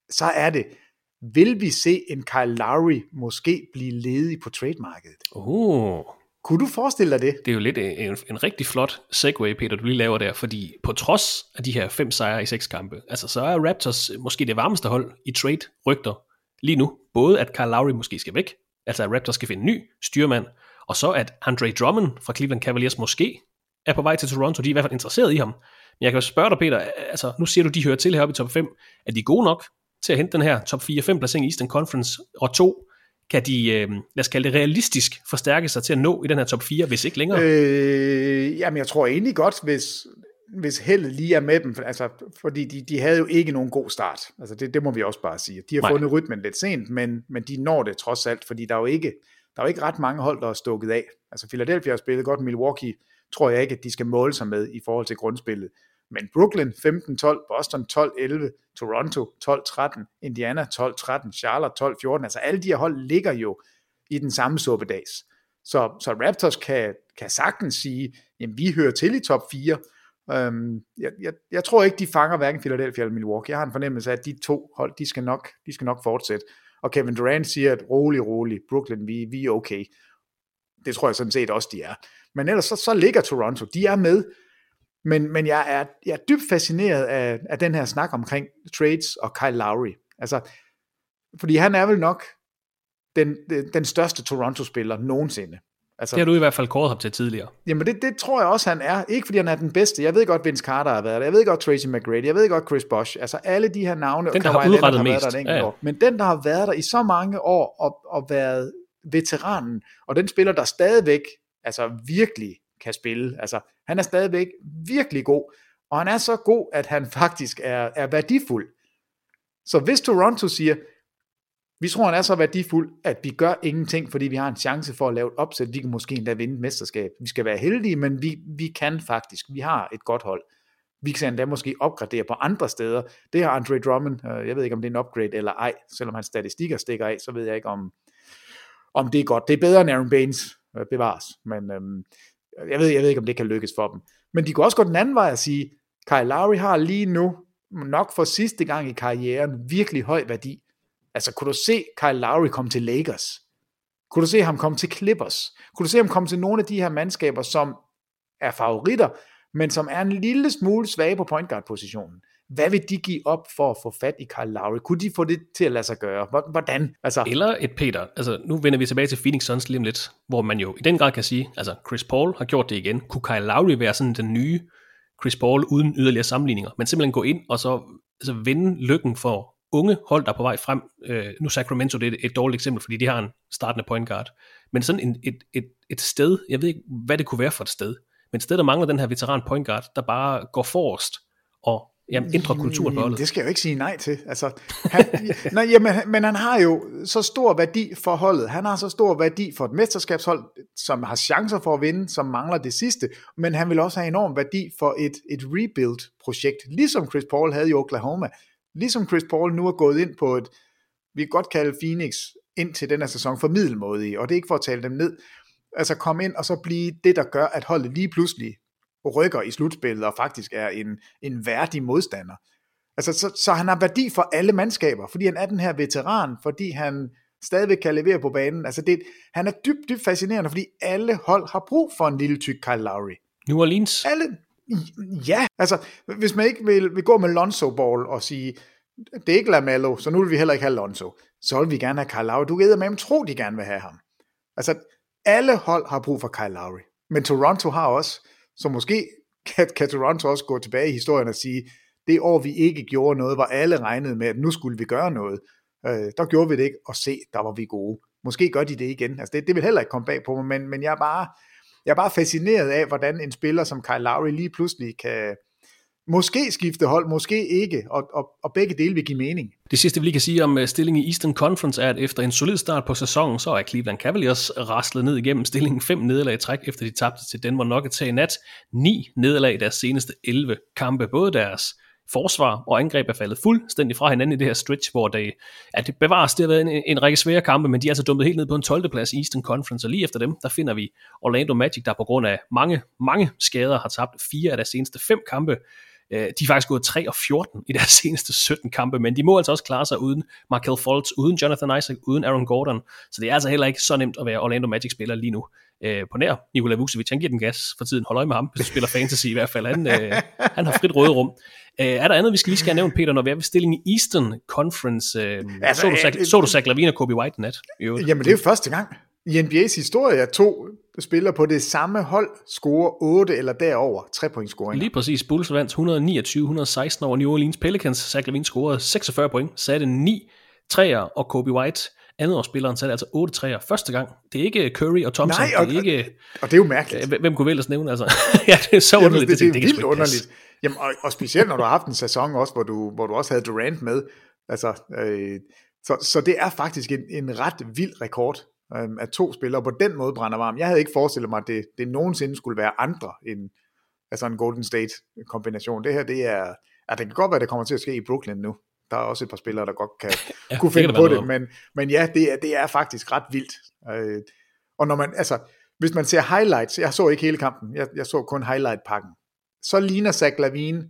så er det, vil vi se en Kyle Lowry måske blive ledig på trademarkedet? Oh. Kunne du forestille dig det? Det er jo lidt en, en rigtig flot segue, Peter, du lige laver der, fordi på trods af de her fem sejre i seks kampe, altså så er Raptors måske det varmeste hold i trade-rygter lige nu. Både at Kyle Lowry måske skal væk, altså at Raptors skal finde en ny styrmand, og så at Andre Drummond fra Cleveland Cavaliers måske er på vej til Toronto, de er i hvert fald interesseret i ham. Men jeg kan jo spørge dig, Peter, altså nu siger du, de hører til heroppe i top 5. Er de gode nok til at hente den her top 4-5 placering i Eastern Conference? Og to, kan de, øh, lad os kalde det realistisk, forstærke sig til at nå i den her top 4, hvis ikke længere? Øh, jamen jeg tror egentlig godt, hvis, hvis heldet lige er med dem, altså, fordi de, de havde jo ikke nogen god start. Altså det, det må vi også bare sige. De har Nej. fundet rytmen lidt sent, men, men de når det trods alt, fordi der er jo ikke, der er jo ikke ret mange hold, der er stukket af. Altså Philadelphia har spillet godt, Milwaukee tror jeg ikke, at de skal måle sig med i forhold til grundspillet. Men Brooklyn 15-12, Boston 12-11, Toronto 12-13, Indiana 12-13, Charlotte 12-14, altså alle de her hold ligger jo i den samme suppedags. Så, så Raptors kan, kan sagtens sige, at vi hører til i top 4. Øhm, jeg, jeg, jeg tror ikke, de fanger hverken Philadelphia eller Milwaukee. Jeg har en fornemmelse af, at de to hold, de skal nok, de skal nok fortsætte og Kevin Durant siger, at rolig, rolig, Brooklyn, vi, vi er okay. Det tror jeg sådan set også, de er. Men ellers så, så ligger Toronto, de er med, men, men jeg, er, jeg er dybt fascineret af, af den her snak omkring trades og Kyle Lowry. Altså, fordi han er vel nok den, den, den største Toronto-spiller nogensinde. Altså, det har du i hvert fald kåret ham til tidligere. Jamen det, det tror jeg også, han er. Ikke fordi han er den bedste. Jeg ved godt, Vince Carter har været der. Jeg ved godt, Tracy McGrady. Jeg ved godt, Chris Bosh. Altså alle de her navne. Den, der har udrettet har mest. Der ja, ja. Men den, der har været der i så mange år og, og været veteranen, og den spiller, der stadigvæk altså virkelig kan spille. Altså, han er stadigvæk virkelig god, og han er så god, at han faktisk er, er værdifuld. Så hvis Toronto siger, vi tror, han er så værdifuld, at vi gør ingenting, fordi vi har en chance for at lave et opsæt. Vi kan måske endda vinde et mesterskab. Vi skal være heldige, men vi, vi kan faktisk. Vi har et godt hold. Vi kan endda måske opgradere på andre steder. Det har Andre Drummond. Øh, jeg ved ikke, om det er en upgrade eller ej. Selvom hans statistikker stikker af, så ved jeg ikke, om, om det er godt. Det er bedre end Aaron Baines øh, bevares. Men øhm, jeg, ved, jeg ved ikke, om det kan lykkes for dem. Men de kunne også gå den anden vej og sige, Kyle Lowry har lige nu, nok for sidste gang i karrieren, virkelig høj værdi. Altså, kunne du se Kyle Lowry komme til Lakers? Kunne du se ham komme til Clippers? Kunne du se ham komme til nogle af de her mandskaber, som er favoritter, men som er en lille smule svage på point guard positionen? Hvad vil de give op for at få fat i Kyle Lowry? Kunne de få det til at lade sig gøre? Hvordan? Altså... Eller et Peter. Altså, nu vender vi tilbage til Phoenix Suns lige om lidt, hvor man jo i den grad kan sige, altså Chris Paul har gjort det igen. Kunne Kyle Lowry være sådan den nye Chris Paul uden yderligere sammenligninger? Men simpelthen gå ind og så altså, vende lykken for unge hold, der er på vej frem. Øh, nu Sacramento det er et, et dårligt eksempel, fordi de har en startende point guard. Men sådan en, et, et, et sted, jeg ved ikke, hvad det kunne være for et sted, men et sted, der mangler den her veteran point guard, der bare går forrest og jamen, ændrer kulturen på holdet. Det skal jeg jo ikke sige nej til. Altså, han, nej, jamen, men han har jo så stor værdi for holdet. Han har så stor værdi for et mesterskabshold, som har chancer for at vinde, som mangler det sidste. Men han vil også have enorm værdi for et, et rebuild-projekt, ligesom Chris Paul havde i Oklahoma ligesom Chris Paul nu er gået ind på et, vi kan godt kalde Phoenix ind til den her sæson for middelmådige, og det er ikke for at tale dem ned, altså komme ind og så blive det, der gør, at holdet lige pludselig rykker i slutspillet og faktisk er en, en værdig modstander. Altså, så, så han har værdi for alle mandskaber, fordi han er den her veteran, fordi han stadigvæk kan levere på banen. Altså, det, han er dybt, dybt fascinerende, fordi alle hold har brug for en lille tyk Kyle Lowry. New Orleans? Alle, ja, altså, hvis man ikke vil, vil gå med Lonzo Ball og sige, det er ikke Lamello, så nu vil vi heller ikke have Lonzo, så vil vi gerne have Kyle Lowry. Du ved, med tro, de gerne vil have ham. Altså, alle hold har brug for Kyle Lowry. Men Toronto har også, så måske kan, kan Toronto også gå tilbage i historien og sige, det år vi ikke gjorde noget, var alle regnede med, at nu skulle vi gøre noget, øh, der gjorde vi det ikke, og se, der var vi gode. Måske gør de det igen. Altså det, det vil heller ikke komme bag på mig, men, men jeg, er bare, jeg er bare fascineret af, hvordan en spiller som Kyle Lowry lige pludselig kan, måske skifte hold, måske ikke, og, og, og begge dele vil give mening. Det sidste, vi lige kan sige om øh, stillingen i Eastern Conference, er, at efter en solid start på sæsonen, så er Cleveland Cavaliers raslet ned igennem stillingen fem nederlag i træk, efter de tabte til Denver Nuggets i nat. Ni nederlag i deres seneste 11 kampe. Både deres forsvar og angreb er faldet fuldstændig fra hinanden i det her stretch, hvor det, at det bevares, det har været en, en række svære kampe, men de er altså dumpet helt ned på en 12. plads i Eastern Conference, og lige efter dem, der finder vi Orlando Magic, der på grund af mange, mange skader har tabt fire af deres seneste fem kampe. Øh, de er faktisk gået 3 og 14 i deres seneste 17 kampe, men de må altså også klare sig uden Markel Fultz, uden Jonathan Isaac, uden Aaron Gordon, så det er altså heller ikke så nemt at være Orlando Magic-spiller lige nu. Øh, på nær Nikola Vucevic, han giver den gas for tiden. Hold øje med ham, hvis du spiller fantasy i hvert fald. Han, øh, han har frit råderum. Øh, er der andet, vi skal lige skal have nævnt, Peter, når vi er ved stillingen i Eastern Conference? Øh, altså, så, du Zach, så du Zach Lavine og Kobe White nat? Jo. Jamen, det er jo første gang i NBA's historie, at to spillere på det samme hold scorer 8 eller derover tre point scoring. Lige præcis. Bulls vandt 129-116 over New Orleans Pelicans. Zach Lavine scorede 46 point, satte 9 træer, og Kobe White Andreårsspilleren satte altså 8 træer første gang. Det er ikke Curry og Thompson. Nej, og, det er ikke, og det er jo mærkeligt. Hvem kunne vi ellers nævne? Altså? ja, det er så Jamen, underligt. Det, det, det, det, det er vildt underligt. Jamen, og, og specielt når du har haft en sæson også, hvor du, hvor du også havde Durant med. Altså, øh, så, så det er faktisk en, en ret vild rekord, øh, at to spillere på den måde brænder varm. Jeg havde ikke forestillet mig, at det, det nogensinde skulle være andre end altså en Golden State kombination. Det her, det er, ja, det kan godt være, det kommer til at ske i Brooklyn nu der er også et par spillere, der godt kan ja, kunne finde på det, men, men ja, det er, det er faktisk ret vildt. Øh, og når man, altså, hvis man ser highlights, jeg så ikke hele kampen, jeg, jeg så kun highlight-pakken, så ligner Zach Lavine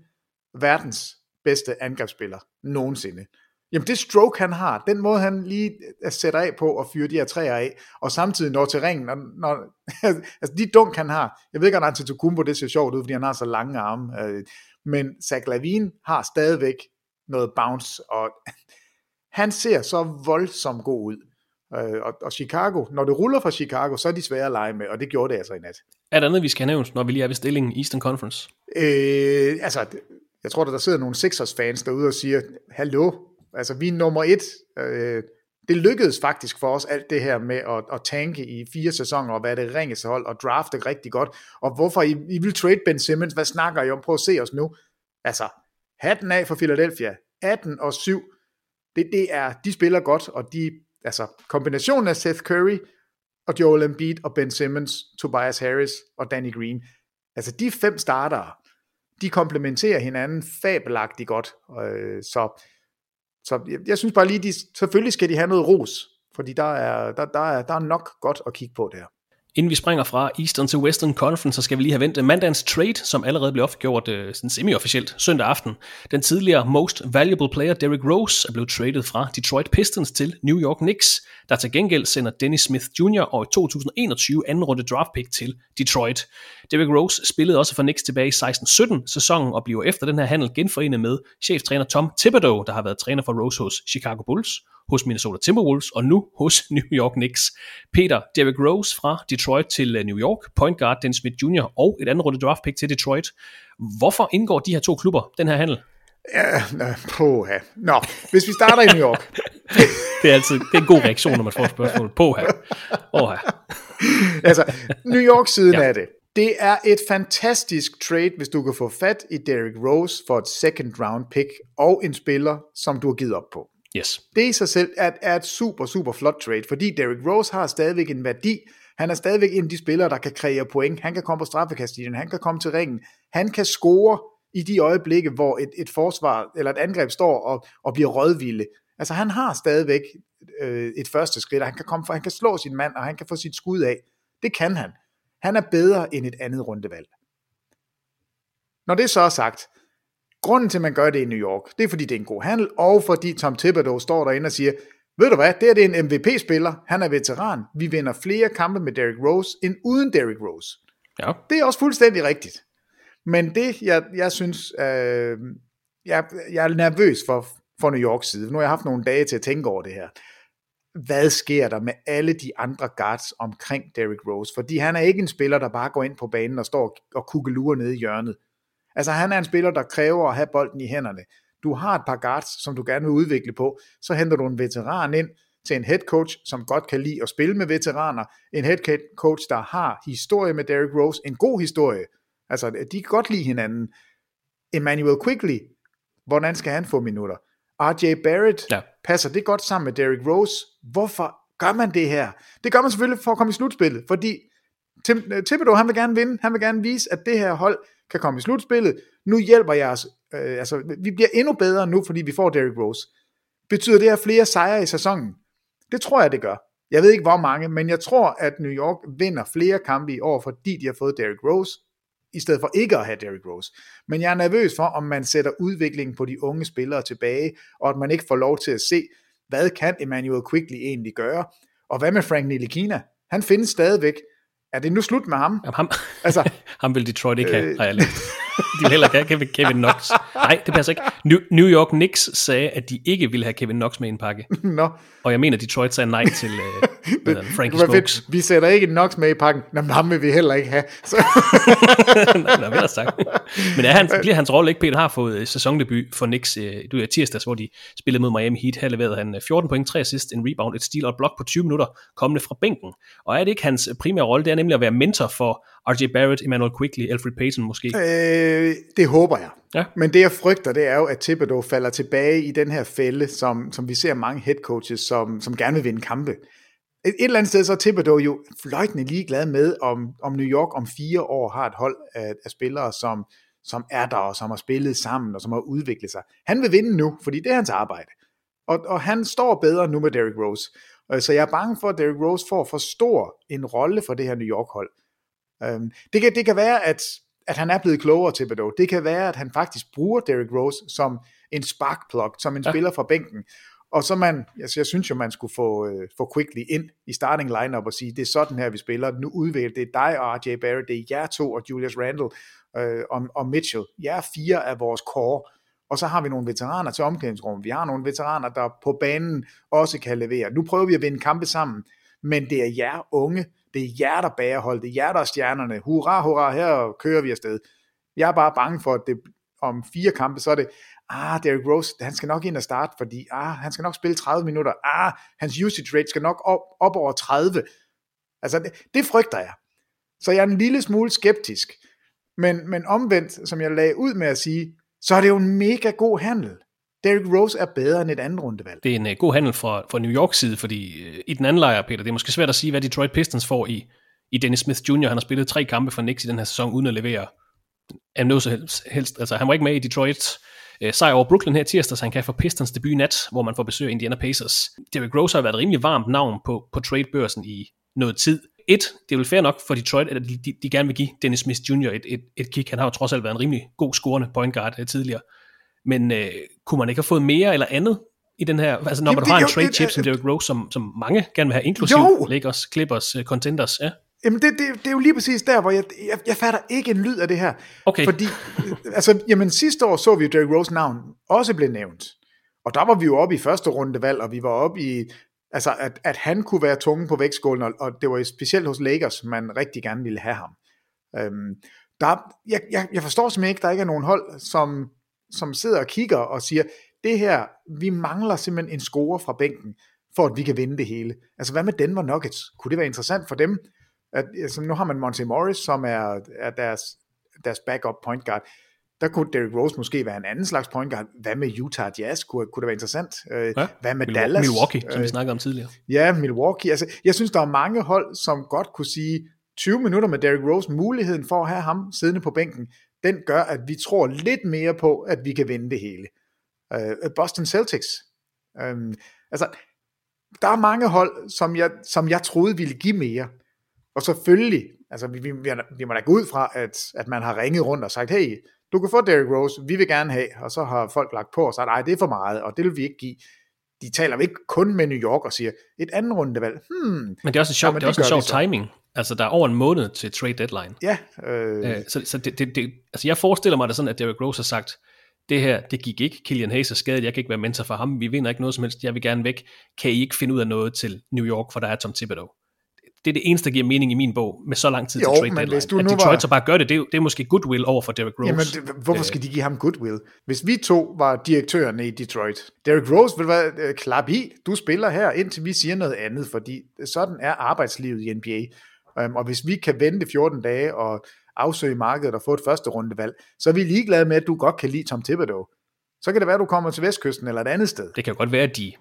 verdens bedste angrebsspiller nogensinde. Jamen det stroke han har, den måde han lige øh, sætter af på og fyre de her træer af, og samtidig når til ringen, når, når, altså de dunk han har, jeg ved ikke, om Antetokounmpo det ser sjovt ud, fordi han har så lange arme, øh, men Zach Lavine har stadigvæk noget bounce, og han ser så voldsomt god ud. Øh, og, og Chicago, når det ruller fra Chicago, så er de svære at lege med, og det gjorde det altså i nat. Er der andet, vi skal have nævnt, når vi lige er ved stillingen i Eastern Conference? Øh, altså, jeg tror, der, der sidder nogle Sixers-fans derude og siger, hallo, altså vi er nummer et. Øh, det lykkedes faktisk for os alt det her med at, at tanke i fire sæsoner og være det ringeste hold og drafte rigtig godt. Og hvorfor I, I vil trade Ben Simmons? Hvad snakker I om? Prøv at se os nu. Altså, Hatten af for Philadelphia. 18 og 7. Det, det er, de spiller godt, og de, altså kombinationen af Seth Curry og Joel Embiid og Ben Simmons, Tobias Harris og Danny Green. Altså de fem startere, de komplementerer hinanden fabelagtigt godt. Øh, så så jeg, jeg synes bare lige, de, selvfølgelig skal de have noget ros, fordi der er, der, der, er, der er nok godt at kigge på der. Inden vi springer fra Eastern til Western Conference, så skal vi lige have vendt øh, mandagens trade, som allerede blev offentliggjort øh, semi-officielt søndag aften. Den tidligere most valuable player Derrick Rose er blevet traded fra Detroit Pistons til New York Knicks, der til gengæld sender Dennis Smith Jr. og 2021 anden runde draft pick til Detroit. Derrick Rose spillede også for Knicks tilbage i 16-17 sæsonen og bliver efter den her handel genforenet med cheftræner Tom Thibodeau, der har været træner for Rose hos Chicago Bulls, hos Minnesota Timberwolves og nu hos New York Knicks. Peter, Derrick Rose fra Detroit til øh, New York, point guard Dennis Smith Jr. og et andet runde draft pick til Detroit. Hvorfor indgår de her to klubber den her handel? Ja, på Nå, hvis vi starter i New York. det er altid det er en god reaktion, når man får spørgsmål. På her. altså, New York-siden ja. af det. Det er et fantastisk trade, hvis du kan få fat i Derrick Rose for et second round pick og en spiller, som du har givet op på. Yes. Det i sig selv er, er et super, super flot trade, fordi Derrick Rose har stadigvæk en værdi. Han er stadigvæk en af de spillere, der kan kreere point. Han kan komme på straffekastlinjen, han kan komme til ringen, han kan score i de øjeblikke, hvor et, et forsvar eller et angreb står og, og bliver rådvilde. Altså han har stadigvæk øh, et første skridt, og han kan, komme for, han kan slå sin mand, og han kan få sit skud af. Det kan han. Han er bedre end et andet rundevalg. Når det så er sagt, grunden til, at man gør det i New York, det er fordi, det er en god handel, og fordi Tom Thibodeau står derinde og siger, ved du hvad, det, er det er en MVP-spiller, han er veteran, vi vinder flere kampe med Derrick Rose, end uden Derrick Rose. Ja. Det er også fuldstændig rigtigt. Men det, jeg, jeg synes, øh, jeg, jeg er nervøs for, for New Yorks side. Nu har jeg haft nogle dage til at tænke over det her. Hvad sker der med alle de andre guards omkring Derrick Rose? Fordi han er ikke en spiller, der bare går ind på banen og står og kuggelurer nede i hjørnet. Altså han er en spiller, der kræver at have bolden i hænderne. Du har et par guards, som du gerne vil udvikle på. Så henter du en veteran ind til en head coach, som godt kan lide at spille med veteraner. En head coach, der har historie med Derrick Rose. En god historie. Altså de kan godt lide hinanden. Emmanuel Quigley, hvordan skal han få minutter? RJ Barrett, ja. passer det godt sammen med Derrick Rose? Hvorfor gør man det her? Det gør man selvfølgelig for at komme i slutspillet, fordi Tim, Thibodeau, han vil gerne vinde, han vil gerne vise, at det her hold kan komme i slutspillet. Nu hjælper jeg os, øh, altså vi bliver endnu bedre nu, fordi vi får Derrick Rose. Betyder det her flere sejre i sæsonen? Det tror jeg, det gør. Jeg ved ikke, hvor mange, men jeg tror, at New York vinder flere kampe i år, fordi de har fået Derrick Rose, i stedet for ikke at have Derrick Rose. Men jeg er nervøs for, om man sætter udviklingen på de unge spillere tilbage, og at man ikke får lov til at se, hvad kan Emmanuel Quigley egentlig gøre? Og hvad med Frank Nilikina? Han findes stadigvæk. Er det nu slut med ham? Jamen, ham, altså, ham vil Detroit ikke have, har jeg læst. De vil heller ikke have Kevin Knox. Nej, det passer ikke. New, New York Knicks sagde, at de ikke ville have Kevin Knox med i en pakke. Nå. Og jeg mener, Detroit sagde nej til uh, Frankie Smokes. Vi sætter ikke Knox med i pakken. Nå, men ham vil vi heller ikke have. Så. Nå, vel sagt. Men er han, bliver hans rolle ikke, Peter har fået sæsondebut for Knicks uh, du er tirsdags, hvor de spillede mod Miami Heat. Her leverede han 14 point, 3 assist, en rebound, et steal og et blok på 20 minutter, kommende fra bænken. Og er det ikke hans primære rolle? Det er nemlig at være mentor for R.J. Barrett, Emmanuel Quigley, Alfred Payton måske? Øh, det håber jeg. Ja. Men det jeg frygter, det er jo, at Thibodeau falder tilbage i den her fælde, som, som vi ser mange head coaches, som, som gerne vil vinde kampe. Et, et eller andet sted, så er Thibodeau jo fløjtende ligeglad med, om, om New York om fire år har et hold af, af spillere, som, som er der, og som har spillet sammen, og som har udviklet sig. Han vil vinde nu, fordi det er hans arbejde. Og, og han står bedre nu med Derrick Rose. Så jeg er bange for, at Derrick Rose får for stor en rolle for det her New York-hold. Um, det, kan, det kan være, at, at han er blevet klogere til Bedeau. Det kan være, at han faktisk bruger Derrick Rose som en spark plug, som en ja. spiller fra bænken. Og så man, altså jeg synes jo, man skulle få, øh, få Quickly ind i starting lineup og sige, det er sådan her, vi spiller. Nu udvikler det er dig og RJ Barrett, det er jer to og Julius Randle øh, og, og Mitchell. Jer fire af vores core. Og så har vi nogle veteraner til omklædningsrummet. Vi har nogle veteraner, der på banen også kan levere. Nu prøver vi at vinde kampe sammen, men det er jer unge, det er jer, der bærer hold, det er jer, der er stjernerne. Hurra, hurra, her kører vi afsted. Jeg er bare bange for, at det, om fire kampe, så er det, ah, Derrick Rose, han skal nok ind og starte, fordi ah, han skal nok spille 30 minutter. Ah, hans usage rate skal nok op, op over 30. Altså, det, det frygter jeg. Så jeg er en lille smule skeptisk. Men, men omvendt, som jeg lagde ud med at sige, så er det jo en mega god handel. Derrick Rose er bedre end et andet rundevalg. Det er en uh, god handel fra, fra New York side, fordi uh, i den anden lejr, Peter, det er måske svært at sige, hvad Detroit Pistons får i, i Dennis Smith Jr. Han har spillet tre kampe for Knicks i den her sæson, uden at levere af noget så helst, helst. Altså, han var ikke med i Detroit uh, sejr over Brooklyn her tirsdag, så han kan få Pistons debut i nat, hvor man får besøg af Indiana Pacers. Derrick Rose har været et rimelig varmt navn på, på trade-børsen i noget tid. Et, det er vel fair nok for Detroit, at de, de, de gerne vil give Dennis Smith Jr. et, et, et kick. Han har jo trods alt været en rimelig god scorende point guard uh, tidligere. Men øh, kunne man ikke have fået mere eller andet i den her, altså når Jamen, man har en trade chip som Derrick Rose, som, som mange gerne vil have, inklusive jo. Lakers, Clippers, uh, Contenders, ja. Jamen det, det, det er jo lige præcis der, hvor jeg, jeg, jeg fatter ikke en lyd af det her. Okay. Fordi, altså, jamen sidste år så vi jo Derrick Rose navn også blev nævnt. Og der var vi jo oppe i første rundevalg, og vi var oppe i, altså at, at han kunne være tunge på vægtskålen, og, og det var jo specielt hos Lakers, man rigtig gerne ville have ham. Øhm, der, jeg, jeg, jeg forstår simpelthen ikke, der ikke er nogen hold, som som sidder og kigger og siger, det her, vi mangler simpelthen en score fra bænken, for at vi kan vinde det hele. Altså hvad med Denver Nuggets? Kunne det være interessant for dem? At, altså, nu har man Monte Morris, som er, er deres, deres backup point guard. Der kunne Derrick Rose måske være en anden slags point guard. Hvad med Utah Jazz? Kunne, kunne det være interessant? Øh, ja, hvad med Milwaukee, Dallas? Milwaukee, som vi snakkede om tidligere. Ja, Milwaukee. Altså, jeg synes, der er mange hold, som godt kunne sige, 20 minutter med Derrick Rose, muligheden for at have ham siddende på bænken, den gør, at vi tror lidt mere på, at vi kan vinde det hele. Uh, Boston Celtics. Um, altså, der er mange hold, som jeg, som jeg troede ville give mere. Og selvfølgelig, altså vi, vi, vi, vi må da gå ud fra, at, at man har ringet rundt og sagt, hey, du kan få Derrick Rose, vi vil gerne have, og så har folk lagt på og sagt, nej, det er for meget, og det vil vi ikke give. De taler ikke kun med New York og siger, et andet rundevalg, hmm. Men det er også en sjov, Jamen, det er også en sjov timing. Altså, der er over en måned til trade deadline. Ja, øh, Øh, så så det, det, det, altså jeg forestiller mig det sådan, at Derrick Rose har sagt, det her, det gik ikke. Killian Hayes er skadet, jeg kan ikke være mentor for ham. Vi vinder ikke noget som helst, jeg vil gerne væk. Kan I ikke finde ud af noget til New York, for der er Tom Thibodeau? Det er det eneste, der giver mening i min bog, med så lang tid Jo, til trade deadline. hvis du at Detroit var- så bare gør det, det er, det er måske goodwill over for Derrick Rose. Jamen, det, hvorfor skal de give ham goodwill? Hvis vi to var direktørerne i Detroit, Derrick Rose vil være øh, klap i, du spiller her, indtil vi siger noget andet, fordi sådan er arbejdslivet i NBA. Um, og hvis vi kan vente 14 dage og afsøge markedet og få et første rundevalg, så er vi ligeglade med, at du godt kan lide Tom Thibodeau. Så kan det være, at du kommer til Vestkysten eller et andet sted Det kan godt være, at de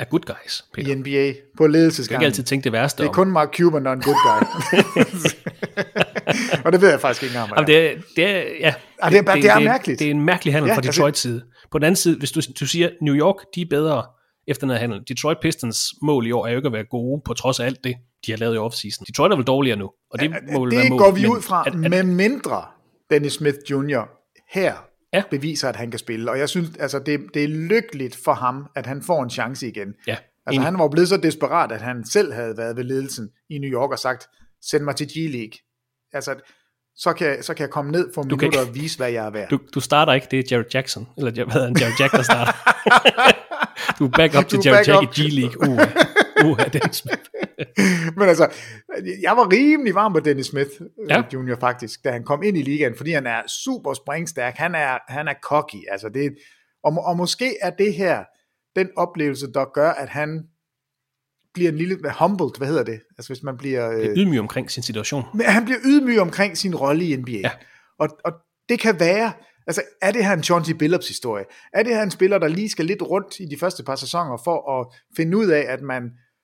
er good guys, Peter. i NBA på Du kan ledelsesgangen. ikke altid tænke det værste Det er om. kun Mark Cuban, der er en good guy. og det ved jeg faktisk ikke engang, Jamen, det, er, det er, ja, Ah, det er- det er mærkeligt. Det er en mærkelig handel Ja, fra altså- Detroits side. På den anden side, hvis du, du siger, New York, de er bedre efter den her handel. Detroit Pistons mål i år er jo ikke at være gode, på trods af alt det, de har lavet i offseason. Detroit er vel dårligere nu, og det må vel være det mål. går vi ud fra, At, at, med mindre Dennis Smith Jr. her Ja. beviser, at han kan spille. Og jeg synes, altså, det, det er lykkeligt for ham, at han får en chance igen. ja, Altså, han var blevet så desperat, at han selv havde været ved ledelsen i New York og sagt, send mig til G-League. Altså, så kan, så kan jeg komme ned for kan minutter ikke- og vise, hvad jeg er værd. du, du starter ikke, det er Jared Jackson, eller hvad han, Jared Jack, der starter. du er back up til Jared Jack i G-League. Uh, uh, Dennis Smith. Men altså, jeg var rimelig varm på Dennis Smith Ja. ja. Junior faktisk, da han kom ind i ligaen, fordi han er super springstærk, han er, han er cocky, altså det, og, og måske er det her den oplevelse, der gør, at han bliver en lille, humbled, hvad hedder det? Altså hvis man bliver... Er Øh, ydmyg omkring sin situation. men han bliver ydmyg omkring sin rolle i NBA. Ja. Og, og det kan være, altså er det her en Chauncey Billups historie? Er det her en spiller, der lige skal lidt rundt i de første par sæsoner for at finde ud af, at man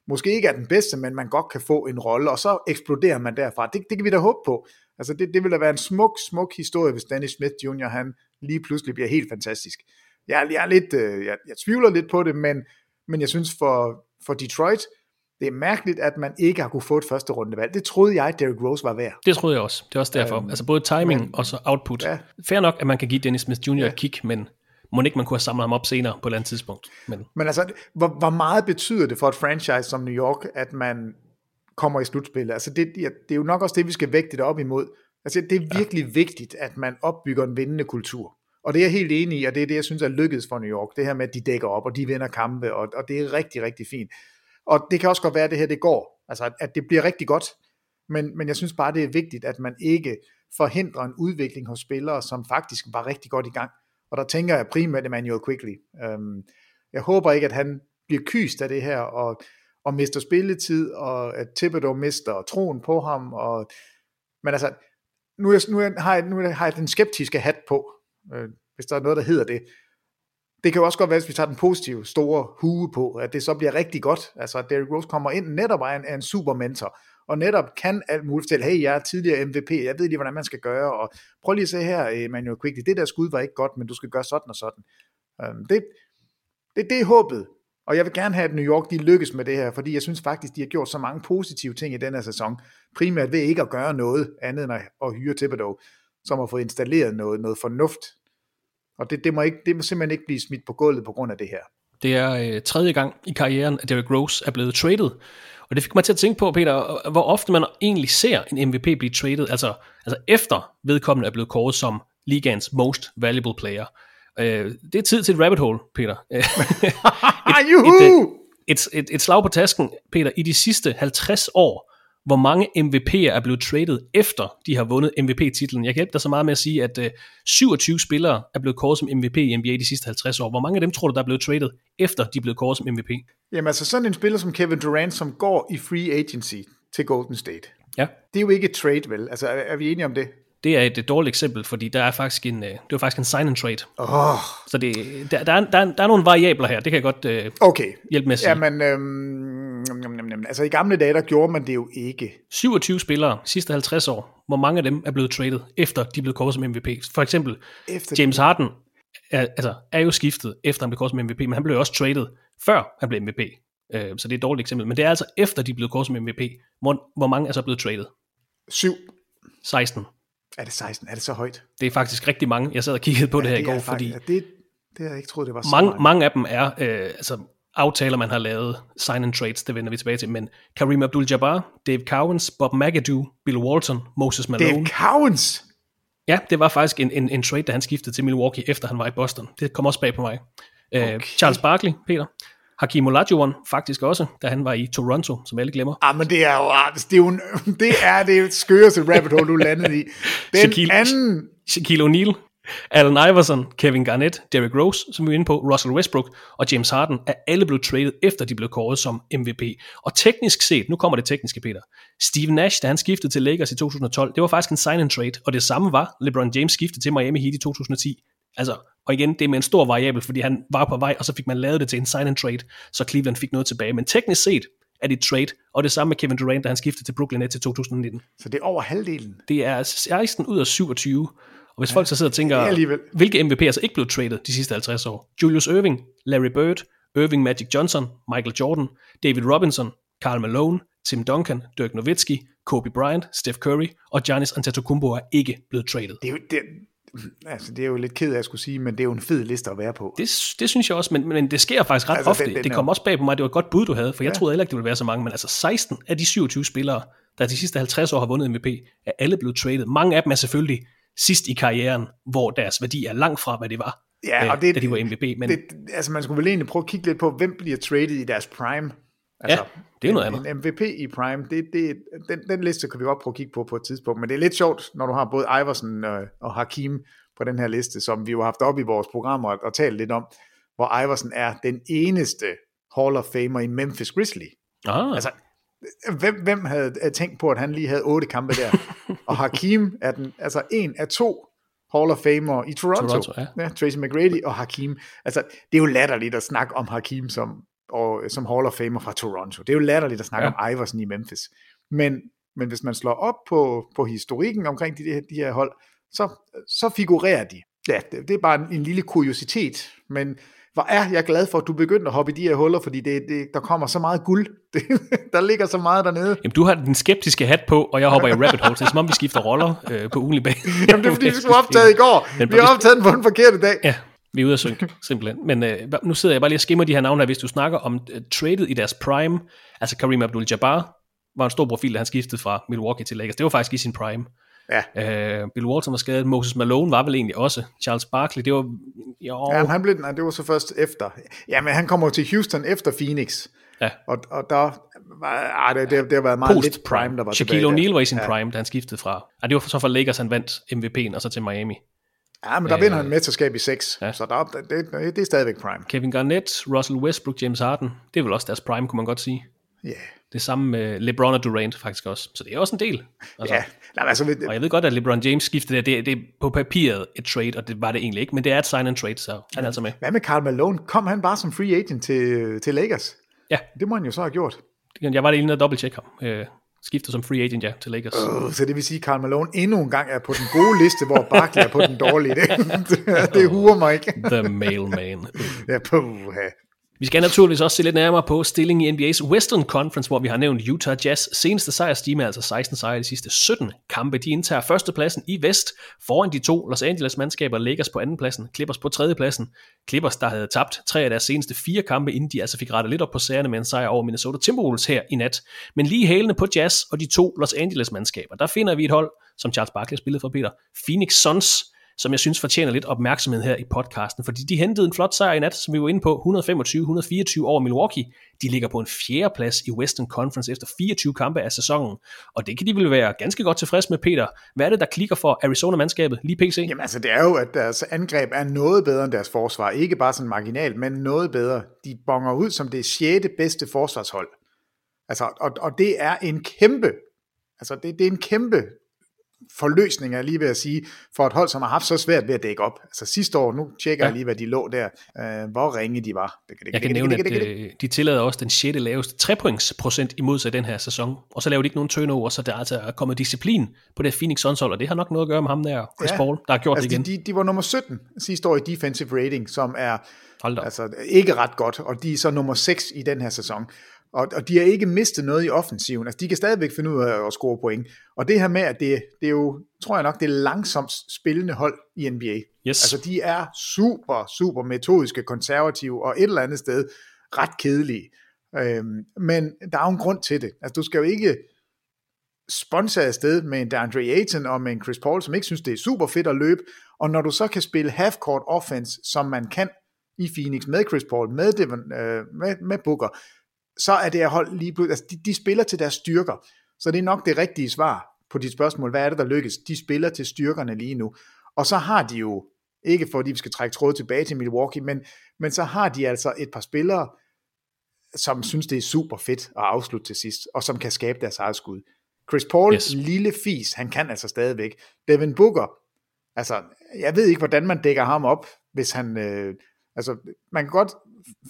måske ikke er den bedste, men man godt kan få en rolle, og så eksploderer man derfra. Det, det kan vi da håbe på. Altså det, det vil da være en smuk, smuk historie, hvis Danny Smith Jr. han lige pludselig bliver helt fantastisk. Jeg, jeg er lidt, øh, jeg, jeg tvivler lidt på det, men, men jeg synes for, for Detroit, det er mærkeligt, at man ikke har kunne få et første rundevalg. Det troede jeg, Derrick Rose var værd. Det troede jeg også. Det er også derfor. Øhm, altså både timing men- og så output. Ja. Ja. Fair nok, at man kan give Dennis Smith Jr. Ja. et kick, men må ikke man kunne have samlet ham op senere på et eller andet tidspunkt. Men Men altså, hvor, hvor meget betyder det for et franchise som New York, at man kommer i slutspillet? Altså, det, det er jo nok også det, vi skal vægte det op imod. Altså, det er virkelig ja. vigtigt, at man opbygger en vindende kultur. Og det er jeg helt enig i, og det er det, jeg synes er lykkedes for New York. Det her med, at de dækker op, og de vinder kampe, og, og det er rigtig, rigtig fint. Og det kan også godt være, at det her det går. Altså, at, at det bliver rigtig godt. Men, men jeg synes bare, det er vigtigt, at man ikke forhindrer en udvikling hos spillere, som faktisk var rigtig godt i gang. Og der tænker jeg primært Emmanuel Quickly. Øhm, jeg håber ikke, at han bliver kyst af det her, og, og mister spilletid, og at Thibodeau mister troen på ham. Og, men altså, nu, er, nu, er, har jeg, nu har jeg den skeptiske hat på, øh, hvis der er noget, der hedder det. Det kan jo også godt være, hvis vi tager den positive store hue på, at det så bliver rigtig godt. Altså, at Derrick Rose kommer ind netop er en, er en super mentor, og netop kan alt muligt fortælle, hey, jeg er tidligere MVP, jeg ved lige, hvordan man skal gøre, og prøv lige at se her, Emmanuel Quickly, det der skud var ikke godt, men du skal gøre sådan og sådan. Um, det, det, det er håbet, og jeg vil gerne have, at New York de lykkes med det her, fordi jeg synes faktisk, de har gjort så mange positive ting i den her sæson, primært ved ikke at gøre noget andet end at, at hyre Thibodeau, som har fået installeret noget, noget fornuft. Og det, det, må ikke, det må simpelthen ikke blive smidt på gulvet på grund af det her. det er øh, tredje gang i karrieren, at Derrick Rose er blevet traded. Og det fik mig til at tænke på, Peter, hvor ofte man egentlig ser en MVP blive traded, altså, altså efter vedkommende er blevet kåret som ligaens most valuable player. Øh, det er tid til et rabbit hole, Peter. Ah, juhu! et, et, et slag på tasken, Peter, i de sidste 50 år, hvor mange MVP'er er blevet traded efter de har vundet MVP-titlen. Jeg kan hjælpe dig så meget med at sige, at øh, 27 spillere er blevet kåret som MVP i NBA de sidste 50 år. Hvor mange af dem tror du, der er blevet traded efter de er blevet kåret som MVP? Jamen altså sådan en spiller som Kevin Durant, som går i free agency til Golden State. Ja. Det er jo ikke et trade, vel? Altså er, er vi enige om det? Det er et, dårligt eksempel, fordi der er faktisk en, øh, det var faktisk en sign and trade. Åh, Så det, der, der, er, der, er, der er nogle variabler her, det kan jeg godt øh, okay. hjælpe med at sige. Jamen, øhm, jam, jam, jam. altså i gamle dage, der gjorde man det jo ikke. 27 spillere sidste 50 år, hvor mange af dem er blevet traded, efter de er blevet kåret som MVP. For eksempel, Efter James Harden er, altså, er jo skiftet, efter han blev kåret som MVP, men han blev også traded, før han blev MVP. Øh, så det er et dårligt eksempel. Men det er altså efter, de er blevet kåret som MVP. Hvor, hvor mange er så blevet traded? 7. 16. Er det 16? Er det så højt? Det er faktisk rigtig mange. Jeg sad og kiggede på ja, det her det i går, er fordi faktisk, det, det havde jeg ikke troet, det var så mange, mange. mange af dem er øh, altså, aftaler, man har lavet, sign and trades, det vender vi tilbage til, men Kareem Abdul-Jabbar, Dave Cowens, Bob McAdoo, Bill Walton, Moses Malone. Dave Cowens? Ja, det var faktisk en, en, en trade, da han skiftede til Milwaukee, efter han var i Boston. Det kom også bag på mig. Okay. Uh, Charles Barkley, Peter. Hakim Olajuwon faktisk også, da han var i Toronto, som alle glemmer. Ah, men det er jo, ah, det er jo det er det skøreste rabbit hole, du landede i. Den Shaquille, anden... Shaquille O'Neal, Allen Iverson, Kevin Garnett, Derrick Rose, som vi er inde på, Russell Westbrook og James Harden er alle blevet traded efter de blev kåret som MVP. Og teknisk set, nu kommer det tekniske, Peter. Steve Nash, da han skiftede til Lakers i 2012, det var faktisk en sign and trade, og det samme var LeBron James skiftede til Miami Heat i 2010. Altså, og igen, det er med en stor variabel, fordi han var på vej, og så fik man lavet det til en sign and trade, så Cleveland fik noget tilbage. Men teknisk set er det et trade, og det samme med Kevin Durant, da han skiftede til Brooklyn Nets i 2019. Så det er over halvdelen? Det er 16 ud af 27, og hvis ja, folk så sidder og tænker, alligevel. hvilke MVP'er så ikke blevet traded de sidste 50 år? Julius Irving, Larry Bird, Irving Magic Johnson, Michael Jordan, David Robinson, Karl Malone, Tim Duncan, Dirk Nowitzki, Kobe Bryant, Steph Curry og Giannis Antetokounmpo er ikke blevet traded. Det er jo, det, altså, det er jo lidt ked af at skulle sige, men det er jo en fed liste at være på. Det, det synes jeg også, men, men det sker faktisk ret altså, ofte. Den, den det kom også bag på mig, det var et godt bud, du havde, for jeg ja. troede heller ikke, det ville være så mange, men altså 16 af de 27 spillere, der de sidste 50 år har vundet MVP, er alle blevet traded. Mange af dem er selvfølgelig sidst i karrieren, hvor deres værdi er langt fra, hvad det var, ja, og det, da de var MVP. Men... Det, altså man skulle vel egentlig prøve at kigge lidt på, hvem bliver traded i deres prime. Altså, ja, det er noget andet. En MVP i prime, det, det, den, den liste kan vi godt prøve at kigge på på et tidspunkt, men det er lidt sjovt, når du har både Iverson og, og Hakim på den her liste, som vi jo har haft op i vores programmer og, og talt lidt om, hvor Iverson er den eneste Hall of Famer i Memphis Grizzly. Ah. Altså, hvem, hvem havde tænkt på, at han lige havde otte kampe der? og Hakim er den, altså en af to Hall of Famer i Toronto. Toronto ja. Ja, Tracy McGrady og Hakim. Altså, det er jo latterligt at snakke om Hakim som, og, som Hall of Famer fra Toronto. Det er jo latterligt at snakke ja. om Iverson i Memphis. Men, men hvis man slår op på, på historikken omkring de, de, de her hold, så, så figurerer de. Ja, det, det er bare en, en lille kuriositet, men hvor er jeg glad for, at du begyndte at hoppe i de her huller, fordi det, det, der kommer så meget guld. Det, der ligger så meget dernede. Jamen, du har den skeptiske hat på, og jeg hopper i rabbit hole. Det er som om, vi skifter roller øh, på ugenlig bag. Jamen, det er fordi, vi skulle optaget i går. Vi har optaget den på den forkerte dag. Ja, vi er ude af synk, simpelthen. Men øh, nu sidder jeg bare lige og skimmer de her navne her. Hvis du snakker om uh, traded i deres prime, altså Kareem Abdul-Jabbar var en stor profil, da han skiftede fra Milwaukee til Lakers. Det var faktisk i sin prime. Ja. Uh, Bill Walton var skadet, Moses Malone var vel egentlig også, Charles Barkley, det var, jo... Ja, han blev, nej, det var så først efter. Ja, men han kommer til Houston efter Phoenix. Ja. Og, og der var, ah, det, det, det har været meget Post lidt prime, der var Shaquille O'Neal var i sin ja. prime, da han skiftede fra. Ah, det var så for Lakers, han vandt MVP'en, og så til Miami. Ja, men der øh, vinder han mesterskab i 6, ja. så der, det, det, det er stadigvæk prime. Kevin Garnett, Russell Westbrook, James Harden, det er vel også deres prime, kunne man godt sige. Ja. Yeah. Det samme med LeBron og Durant faktisk også. Så det er også en del. Altså, ja, Nej, altså, det, og jeg ved godt, at LeBron James skiftede det, det, det er på papiret et trade, og det var det egentlig ikke, men det er et sign and trade, så han er altså med. Hvad med Karl Malone? Kom han bare som free agent til, til Lakers? Ja. Det må han jo så have gjort. Jeg var lige inde og dobbelt ham. Øh, skifter som free agent, ja, til Lakers. Uh, så det vil sige, at Karl Malone endnu en gang er på den gode liste, hvor Barkley er på den dårlige. Det, det, det huer mig ikke. The mailman. ja, puha. Vi skal naturligvis også se lidt nærmere på stillingen i NBA's Western Conference, hvor vi har nævnt Utah Jazz seneste sejrstime, altså 16 sejre de sidste 17 kampe. De indtager førstepladsen i vest foran de to Los Angeles mandskaber, Lakers på andenpladsen, Clippers på tredjepladsen. Clippers, der havde tabt tre af deres seneste fire kampe, inden de altså fik rettet lidt op på sagerne med en sejr over Minnesota Timberwolves her i nat. Men lige hælene på Jazz og de to Los Angeles mandskaber, der finder vi et hold, som Charles Barkley spillede for Peter, Phoenix Suns, som jeg synes fortjener lidt opmærksomhed her i podcasten, fordi de hentede en flot sejr i nat, som vi var inde på, 125-124 over Milwaukee. De ligger på en fjerde plads i Western Conference efter 24 kampe af sæsonen, og det kan de vel være ganske godt tilfreds med, Peter. Hvad er det, der klikker for Arizona-mandskabet lige PC? Jamen altså, det er jo, at deres angreb er noget bedre end deres forsvar. Ikke bare sådan marginalt, men noget bedre. De bonger ud som det sjette bedste forsvarshold. Altså, og, og det er en kæmpe, altså det, det er en kæmpe forløsning, er lige ved at sige, for et hold, som har haft så svært ved at dække op. Altså sidste år, nu tjekker ja. jeg lige, hvad de lå der, øh, hvor ringe de var. Jeg kan nævne, at øh, de tillader også den 6. laveste 3 points procent imod sig den her sæson, og så laver de ikke nogen turnover, så der er altså kommet disciplin på det Phoenix Suns hold, og det har nok noget at gøre med ham der, Chris ja. Paul, der har gjort altså det igen. De, de, de var nummer 17 sidste år i defensive rating, som er altså, ikke ret godt, og de er så nummer 6 i den her sæson. Og, og de har ikke mistet noget i offensiven. Altså, de kan stadigvæk finde ud af at score point. Og det her med, at det, det er jo, tror jeg nok, det er langsomt spillende hold i NBA. Yes. Altså, de er super, super metodiske, konservative, og et eller andet sted ret kedelige. Øhm, men der er jo en grund til det. Altså, du skal jo ikke sponsor afsted med en DeAndre Ayton og med en Chris Paul, som ikke synes, det er super fedt at løbe, og når du så kan spille half-court offense, som man kan i Phoenix med Chris Paul, med, Devon, øh, med, med Booker, så er det at hold lige pludselig, altså de, de spiller til deres styrker. Så det er nok det rigtige svar på dit spørgsmål, hvad er det, der lykkes? De spiller til styrkerne lige nu. Og så har de jo, ikke fordi vi skal trække tråd tilbage til Milwaukee, men, men så har de altså et par spillere, som synes, det er super fedt at afslutte til sidst, og som kan skabe deres eget skud. Chris Paul, yes. lille fis, han kan altså stadigvæk. Devin Booker, altså, jeg ved ikke, hvordan man dækker ham op, hvis han, øh, altså, man kan godt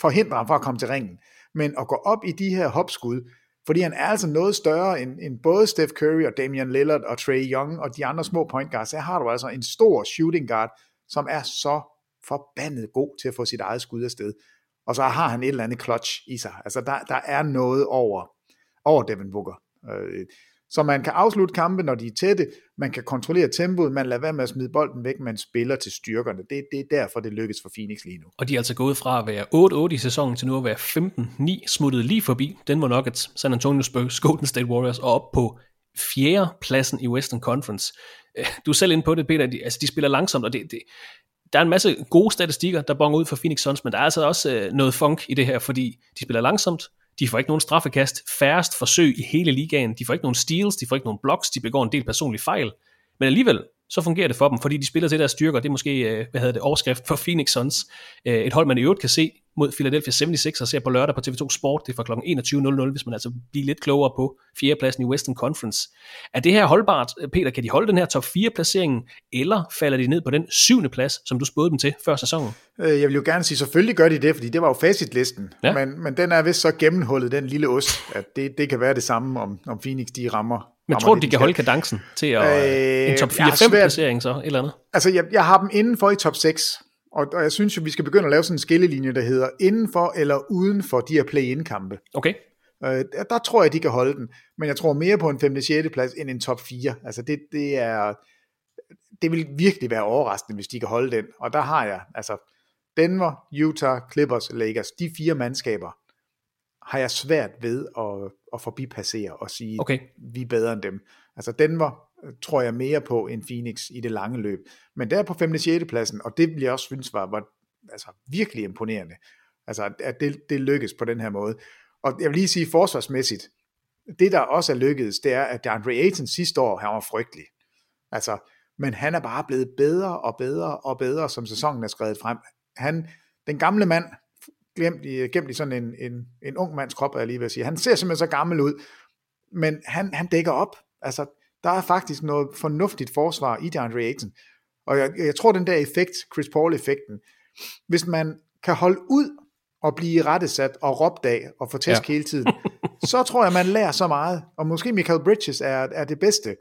forhindre ham fra at komme til ringen, men at gå op i de her hopskud, fordi han er altså noget større end, end både Steph Curry og Damian Lillard og Trey Young og de andre små point guards. Så har du altså en stor shooting guard, som er så forbandet god til at få sit eget skud afsted. Og så har han et eller andet clutch i sig. Altså der, der er noget over, over Devin Booker. Øh, så man kan afslutte kampe, når de er tætte, man kan kontrollere tempoet, man lader være med at smide bolden væk, man spiller til styrkerne. Det, det er derfor, det lykkes for Phoenix lige nu. Og de er altså gået fra at være 8-8 i sæsonen til nu at være 15-9, smuttet lige forbi Denver Nuggets, San Antonio Spurs, Golden State Warriors og op på fjerde pladsen i Western Conference. Øh, du er selv inde på det, Peter, de, altså de spiller langsomt, og det, det, der er en masse gode statistikker, der bonger ud for Phoenix Suns, men der er altså også øh, noget funk i det her, fordi de spiller langsomt, de får ikke nogen straffekast, færrest forsøg i hele ligaen, de får ikke nogen steals, de får ikke nogen blocks, de begår en del personlige fejl, men alligevel så fungerer det for dem, fordi de spiller til deres styrker. Det er måske, øh, hvad hedder det, overskrift for Phoenix Suns. Øh, et hold, man i øvrigt kan se mod Philadelphia 76 og ser på lørdag på TV2 Sport. Det er fra kl. 21.00, hvis man altså bliver lidt klogere på fjerdepladsen i Western Conference. Er det her holdbart, Peter? Kan de holde den her top 4 placeringen, eller falder de ned på den syvende plads, som du spåede dem til før sæsonen? Øh, jeg vil jo gerne sige, selvfølgelig gør de det, fordi det var jo facitlisten. Ja. Men, men den er vist så gennemhullet, den lille ost, at det, det kan være det samme, om, om Phoenix de rammer men tror du, de kan holde kadencen til at, øh, en top 4-5 placering så, eller andet? Altså, jeg, jeg har dem indenfor i top 6, og, og jeg synes jo, vi skal begynde at lave sådan en skillelinje, der hedder indenfor eller uden for de her play-in-kampe. Okay. Øh, der, der tror jeg, de kan holde den, men jeg tror mere på en 5. 6. plads end en top 4. Altså, det, det er... Det vil virkelig være overraskende, hvis de kan holde den. Og der har jeg, altså, Denver, Utah, Clippers, Lakers, de fire mandskaber, har jeg svært ved at, at forbipassere og sige, okay. vi er bedre end dem. Altså Denver øh, tror jeg mere på end Phoenix i det lange løb. Men der på 5. og 6. pladsen, og det vil jeg også synes var, var altså, virkelig imponerende. Altså at det, det lykkes på den her måde. Og jeg vil lige sige forsvarsmæssigt, det der også er lykkedes, det er, at DeAndre Ayton sidste år, han var frygtelig. Altså, men han er bare blevet bedre og bedre og bedre, som sæsonen er skrevet frem. Han, den gamle mand, glemt i, gemt i sådan en, en, en ung mands krop, er jeg lige vil sige. Han ser simpelthen så gammel ud, men han, han dækker op. Altså, der er faktisk noget fornuftigt forsvar i DeAndre Ayton. Og jeg, jeg tror, den der effekt, Chris Paul-effekten, hvis man kan holde ud og blive rettesat og råbt af og få tæsk ja. hele tiden, så tror jeg, man lærer så meget. Og måske Michael Bridges er, er det bedste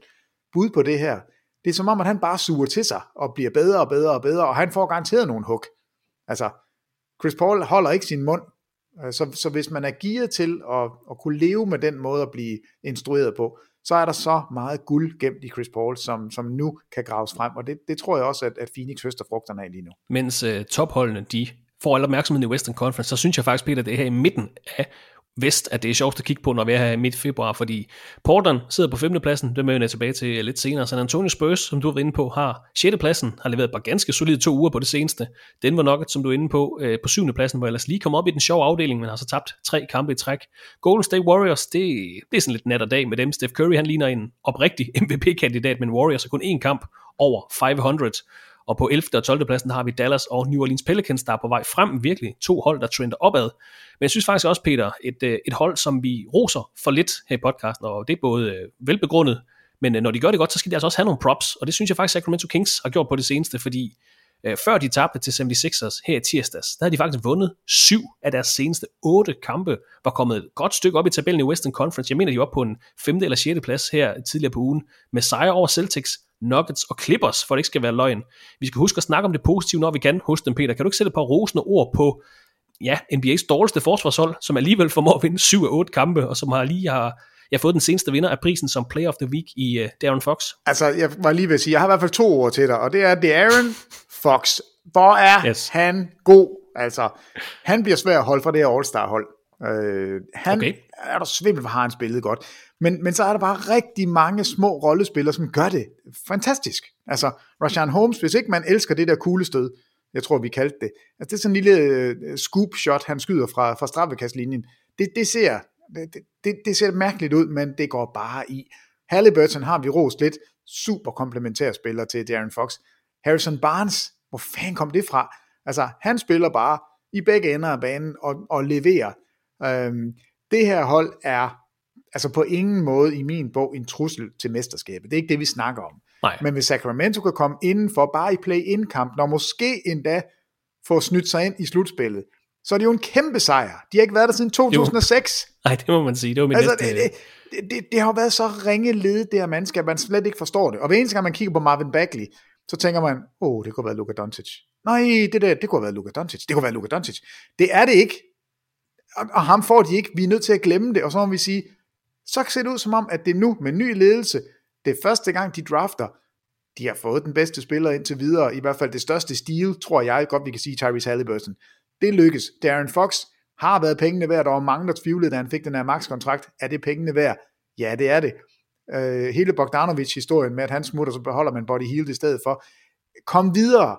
bud på det her. Det er som om, at han bare suger til sig og bliver bedre og bedre og bedre, og han får garanteret nogle hug. Altså, Chris Paul holder ikke sin mund, øh, så, så hvis man er gearet til at, at kunne leve med den måde at blive instrueret på, så er der så meget guld gemt i Chris Paul, som, som nu kan graves frem, og det, det tror jeg også, at, at Phoenix høster frugterne af lige nu. Mens uh, topholdene, de får al opmærksomhed i Western Conference, så synes jeg faktisk, Peter, det er her i midten af vest, at det er sjovt at kigge på, når vi er her i midt februar, fordi Portland sidder på 5. pladsen, det vender jeg tilbage til lidt senere. San Antonio Spurs, som du var inde på, har 6. pladsen, har leveret bare ganske solide to uger på det seneste. Den var nok, som du er inde på, øh, på 7. pladsen, hvor ellers lige kom op i den sjove afdeling, men har så tabt tre kampe i træk. Golden State Warriors, det, det er sådan lidt nat og dag med dem. Steph Curry, han ligner en oprigtig MVP-kandidat, men Warriors har kun én kamp over 500. Og på 11. og 12. pladsen har vi Dallas og New Orleans Pelicans, der er på vej frem. Virkelig to hold, der trender opad. Men jeg synes faktisk også, Peter, et, øh, et hold, som vi roser for lidt her i podcasten, og det er både øh, velbegrundet, Men øh, når de gør det godt, så skal de altså også have nogle props, og det synes jeg faktisk, Sacramento Kings har gjort på det seneste, fordi før de tabte til 76ers her i tirsdags, der havde de faktisk vundet syv af deres seneste otte kampe, var kommet et godt stykke op i tabellen i Western Conference. Jeg mener, de var på en femte eller sjette plads her tidligere på ugen, med sejr over Celtics, Nuggets og Clippers, for det ikke skal være løgn. Vi skal huske at snakke om det positive, når vi kan hos dem, Peter. Kan du ikke sætte et par rosende ord på ja, NBA's dårligste forsvarshold, som alligevel formår at vinde 7 af 8 kampe, og som har lige har jeg har fået den seneste vinder af prisen som Player of the Week i uh, Darren Fox. Altså, jeg var lige ved at sige, jeg har i hvert fald to ord til dig, og det er Darren Fox. Hvor er yes. han god? Altså, han bliver svær at holde fra det her All-Star-hold. Øh, han okay. er der svimmel, hvor har han spillet godt. Men, men så er der bare rigtig mange små rollespillere, som gør det fantastisk. Altså, Rashan Holmes, hvis ikke man elsker det der kuglestød, jeg tror, vi kaldte det. Altså, det er sådan en lille uh, scoop shot, han skyder fra, fra straffekastlinjen. Det, det ser det, det, det ser mærkeligt ud, men det går bare i. Halliburton har vi rost lidt. Super komplementær spiller til Darren Fox. Harrison Barnes, hvor fanden kom det fra? Altså, han spiller bare i begge ender af banen og, og leverer. Øhm, det her hold er altså på ingen måde i min bog en trussel til mesterskabet. Det er ikke det, vi snakker om. Nej. Men hvis Sacramento kan komme indenfor bare i play-in-kampen, og måske endda få snydt sig ind i slutspillet, så er det jo en kæmpe sejr. De har ikke været der siden 2006. Nej, det må man sige. Det var min altså, næste... det, det, det, det har været så ringe led, det her mandskab, man slet ikke forstår det. Og hver eneste gang man kigger på Marvin Bagley, så tænker man, åh, oh, det kunne være Luka Doncic. Nej, det der, det kunne være Luka Doncic. Det kunne være Luka Doncic. Det er det ikke. Og, og ham får de ikke. Vi er nødt til at glemme det. Og så må vi sige, så ser det ud som om, at det er nu med ny ledelse. Det er første gang, de drafter. De har fået den bedste spiller indtil videre. I hvert fald det største stil, tror jeg godt, vi kan sige, Tyrese Halliburton. Det lykkes. Darren Fox har været pengene værd. Der var mange, der tvivlede, da han fik den her max-kontrakt. Er det pengene værd? Ja, det er det. Øh, hele Bogdanovic-historien med, at han smutter, så beholder man Body Heal i stedet for. Kom videre.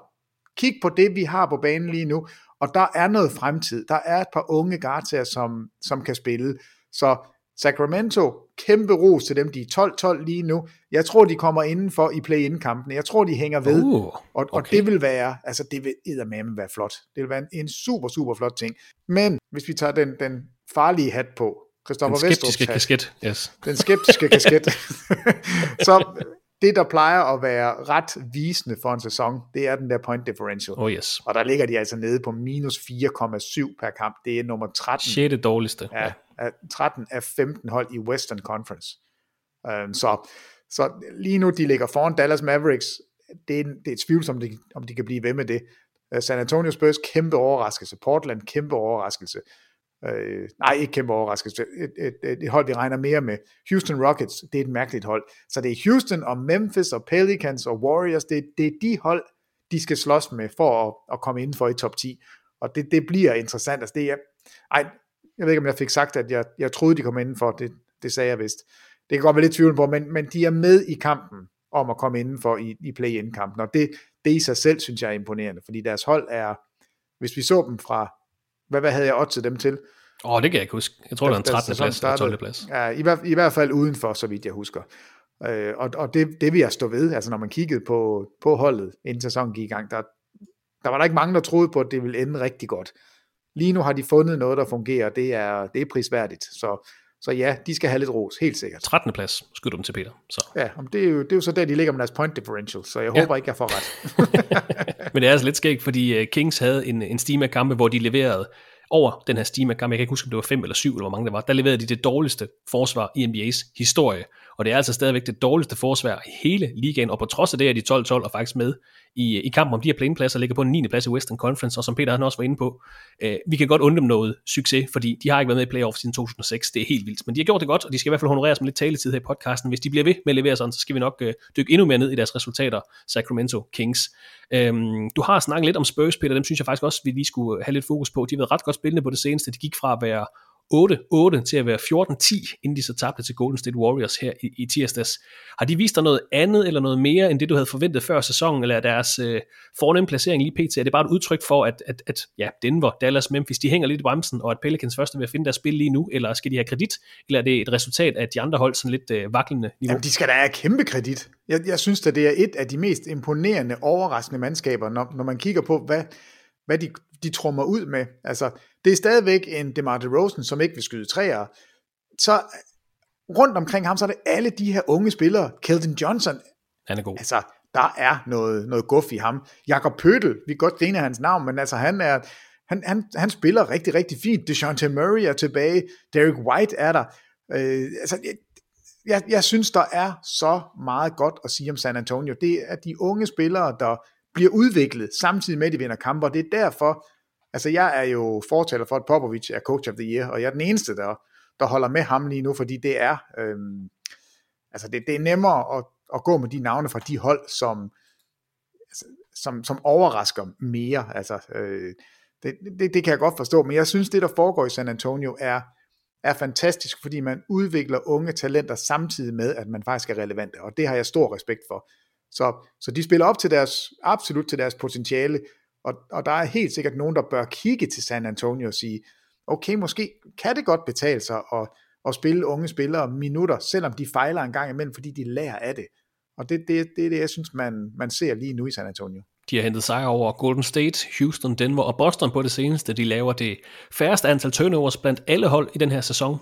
Kig på det, vi har på banen lige nu. Og der er noget fremtid. Der er et par unge guards som, som kan spille. Så Sacramento, kæmpe ros til dem, de er 12-12 lige nu. Jeg tror, de kommer indenfor i play-in-kampen. Jeg tror, de hænger ved. Uh, okay. og, og det vil være, altså det vil eddermame være flot. Det vil være en, en super, super flot ting. Men hvis vi tager den, den farlige hat på, Christoffer Den skeptiske kasket, yes. Den skeptiske kasket. så det, der plejer at være ret visende for en sæson, det er den der point differential. Oh yes. Og der ligger de altså nede på minus 4,7 per kamp. Det er nummer 13. 6. dårligste. Ja, af, 13 af 15 hold i Western Conference. Um, så, så lige nu, de ligger foran Dallas Mavericks. Det er, det er et tvivl, om de, om de kan blive ved med det. Uh, San Antonio Spurs, kæmpe overraskelse. Portland, kæmpe overraskelse. Øh, nej, ikke kæmpe overraskelse. Et, et, et, et hold, vi regner mere med. Houston Rockets, det er et mærkeligt hold. Så det er Houston og Memphis og Pelicans og Warriors, det, det er de hold, de skal slås med for at, at komme inden for i top 10. Og det, det bliver interessant. Altså det er, ej, jeg ved ikke, om jeg fik sagt, at jeg, jeg troede, de kom inden for. Det, det sagde jeg vist. Det kan godt være lidt tvivl på, men, men de er med i kampen om at komme indenfor i, i play-in-kampen. Og det, det i sig selv, synes jeg er imponerende, fordi deres hold er, hvis vi så dem fra hvad, hvad havde jeg oddset dem til? Åh, oh, det kan jeg ikke huske. Jeg tror, der, det er en 13. plads eller 12. plads. Ja, i, i hvert fald udenfor, så vidt jeg husker. Øh, og og det, det vil jeg stå ved, altså når man kiggede på, på holdet, inden sæsonen gik i gang, der, der var der ikke mange, der troede på, at det ville ende rigtig godt. Lige nu har de fundet noget, der fungerer, det er, det er prisværdigt. Så, så ja, de skal have lidt ros, helt sikkert. 13. plads skyder dem til Peter. Så. Ja, det er, jo, det er jo så der, de ligger med deres point differential, så jeg ja. håber ikke, jeg får ret. Men det er altså lidt skægt, fordi øh, Kings havde en, en steam kampe hvor de leverede over den her steam kamp, jeg kan ikke huske, om det var fem eller syv, eller hvor mange der var, der leverede de det dårligste forsvar i NBA's historie. Og det er altså stadigvæk det dårligste forsvar i hele ligaen, og på trods af det er de 12-12 og faktisk med i, i kampen om de her planepladser, ligger på en 9. plads i Western Conference, og som Peter han også var inde på, øh, vi kan godt undre dem noget succes, fordi de har ikke været med i playoff siden 2006, det er helt vildt, men de har gjort det godt, og de skal i hvert fald honoreres med lidt taletid her i podcasten. Hvis de bliver ved med at levere sådan, så skal vi nok øh, dykke endnu mere ned i deres resultater, Sacramento Kings. Øhm, du har snakket lidt om Spurs, Peter, dem synes jeg faktisk også, vi lige skulle have lidt fokus på. De har været ret godt spillende på det seneste, de gik fra at være 8-8 til at være 14-10, inden de så tabte til Golden State Warriors her i, i tirsdags. Har de vist dig noget andet eller noget mere, end det du havde forventet før sæsonen, eller er deres øh, fornemme placering lige pt? Er det bare et udtryk for, at, at, at ja, Denver, Dallas, Memphis, de hænger lidt i bremsen, og at Pelicans først er ved at finde deres spil lige nu, eller skal de have kredit, eller er det et resultat af de andre hold sådan lidt øh, vaklende niveau? Jamen, de skal da have kæmpe kredit. Jeg, jeg synes da, det er et af de mest imponerende, overraskende mandskaber, når, når man kigger på, hvad, hvad de, de trummer ud med. Altså, det er stadigvæk en DeMar DeRozan, som ikke vil skyde træer. Så rundt omkring ham, så er det alle de her unge spillere. Keldon Johnson, Han er god. altså, der er noget, noget guf i ham. Jakob Pøtel, vi kan godt grine af hans navn, men altså, han er, han, han, han spiller rigtig, rigtig fint. DeJounte Murray er tilbage. Derek White er der. Øh, altså, jeg, jeg, jeg synes, der er så meget godt at sige om San Antonio. Det er de unge spillere, der bliver udviklet, samtidig med, at de vinder kampe, og det er derfor, altså jeg er jo fortaler for, at Popovic er coach of the year, og jeg er den eneste, der, der holder med ham lige nu, fordi det er, øhm, altså det, det er nemmere at, at gå med de navne fra de hold, som, altså, som, som overrasker mere. Altså, øh, det, det, det kan jeg godt forstå, men jeg synes, det der foregår i San Antonio er, er fantastisk, fordi man udvikler unge talenter samtidig med, at man faktisk er relevante, og det har jeg stor respekt for. Så, så de spiller op til deres, absolut til deres potentiale, og, og der er helt sikkert nogen, der bør kigge til San Antonio og sige, okay, måske kan det godt betale sig at, at spille unge spillere minutter, selvom de fejler en gang imellem, fordi de lærer af det. Og det, det, det er det, jeg synes, man, man ser lige nu i San Antonio. De har hentet sejre over Golden State, Houston, Denver og Boston på det seneste. De laver det færreste antal turnovers blandt alle hold i den her sæson.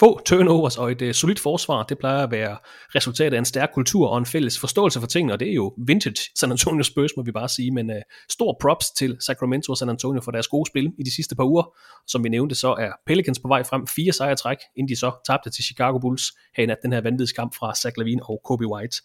Få turnovers og et øh, solidt forsvar, det plejer at være resultatet af en stærk kultur og en fælles forståelse for tingene, og det er jo vintage San Antonio Spurs, må vi bare sige. Men uh, stor props til Sacramento og San Antonio for deres gode spil i de sidste par uger. Som vi nævnte, så er Pelicans på vej frem fire sejre træk, inden de så tabte til Chicago Bulls her i nat den her vanvittige kamp fra Zach Lavine og Kobe White.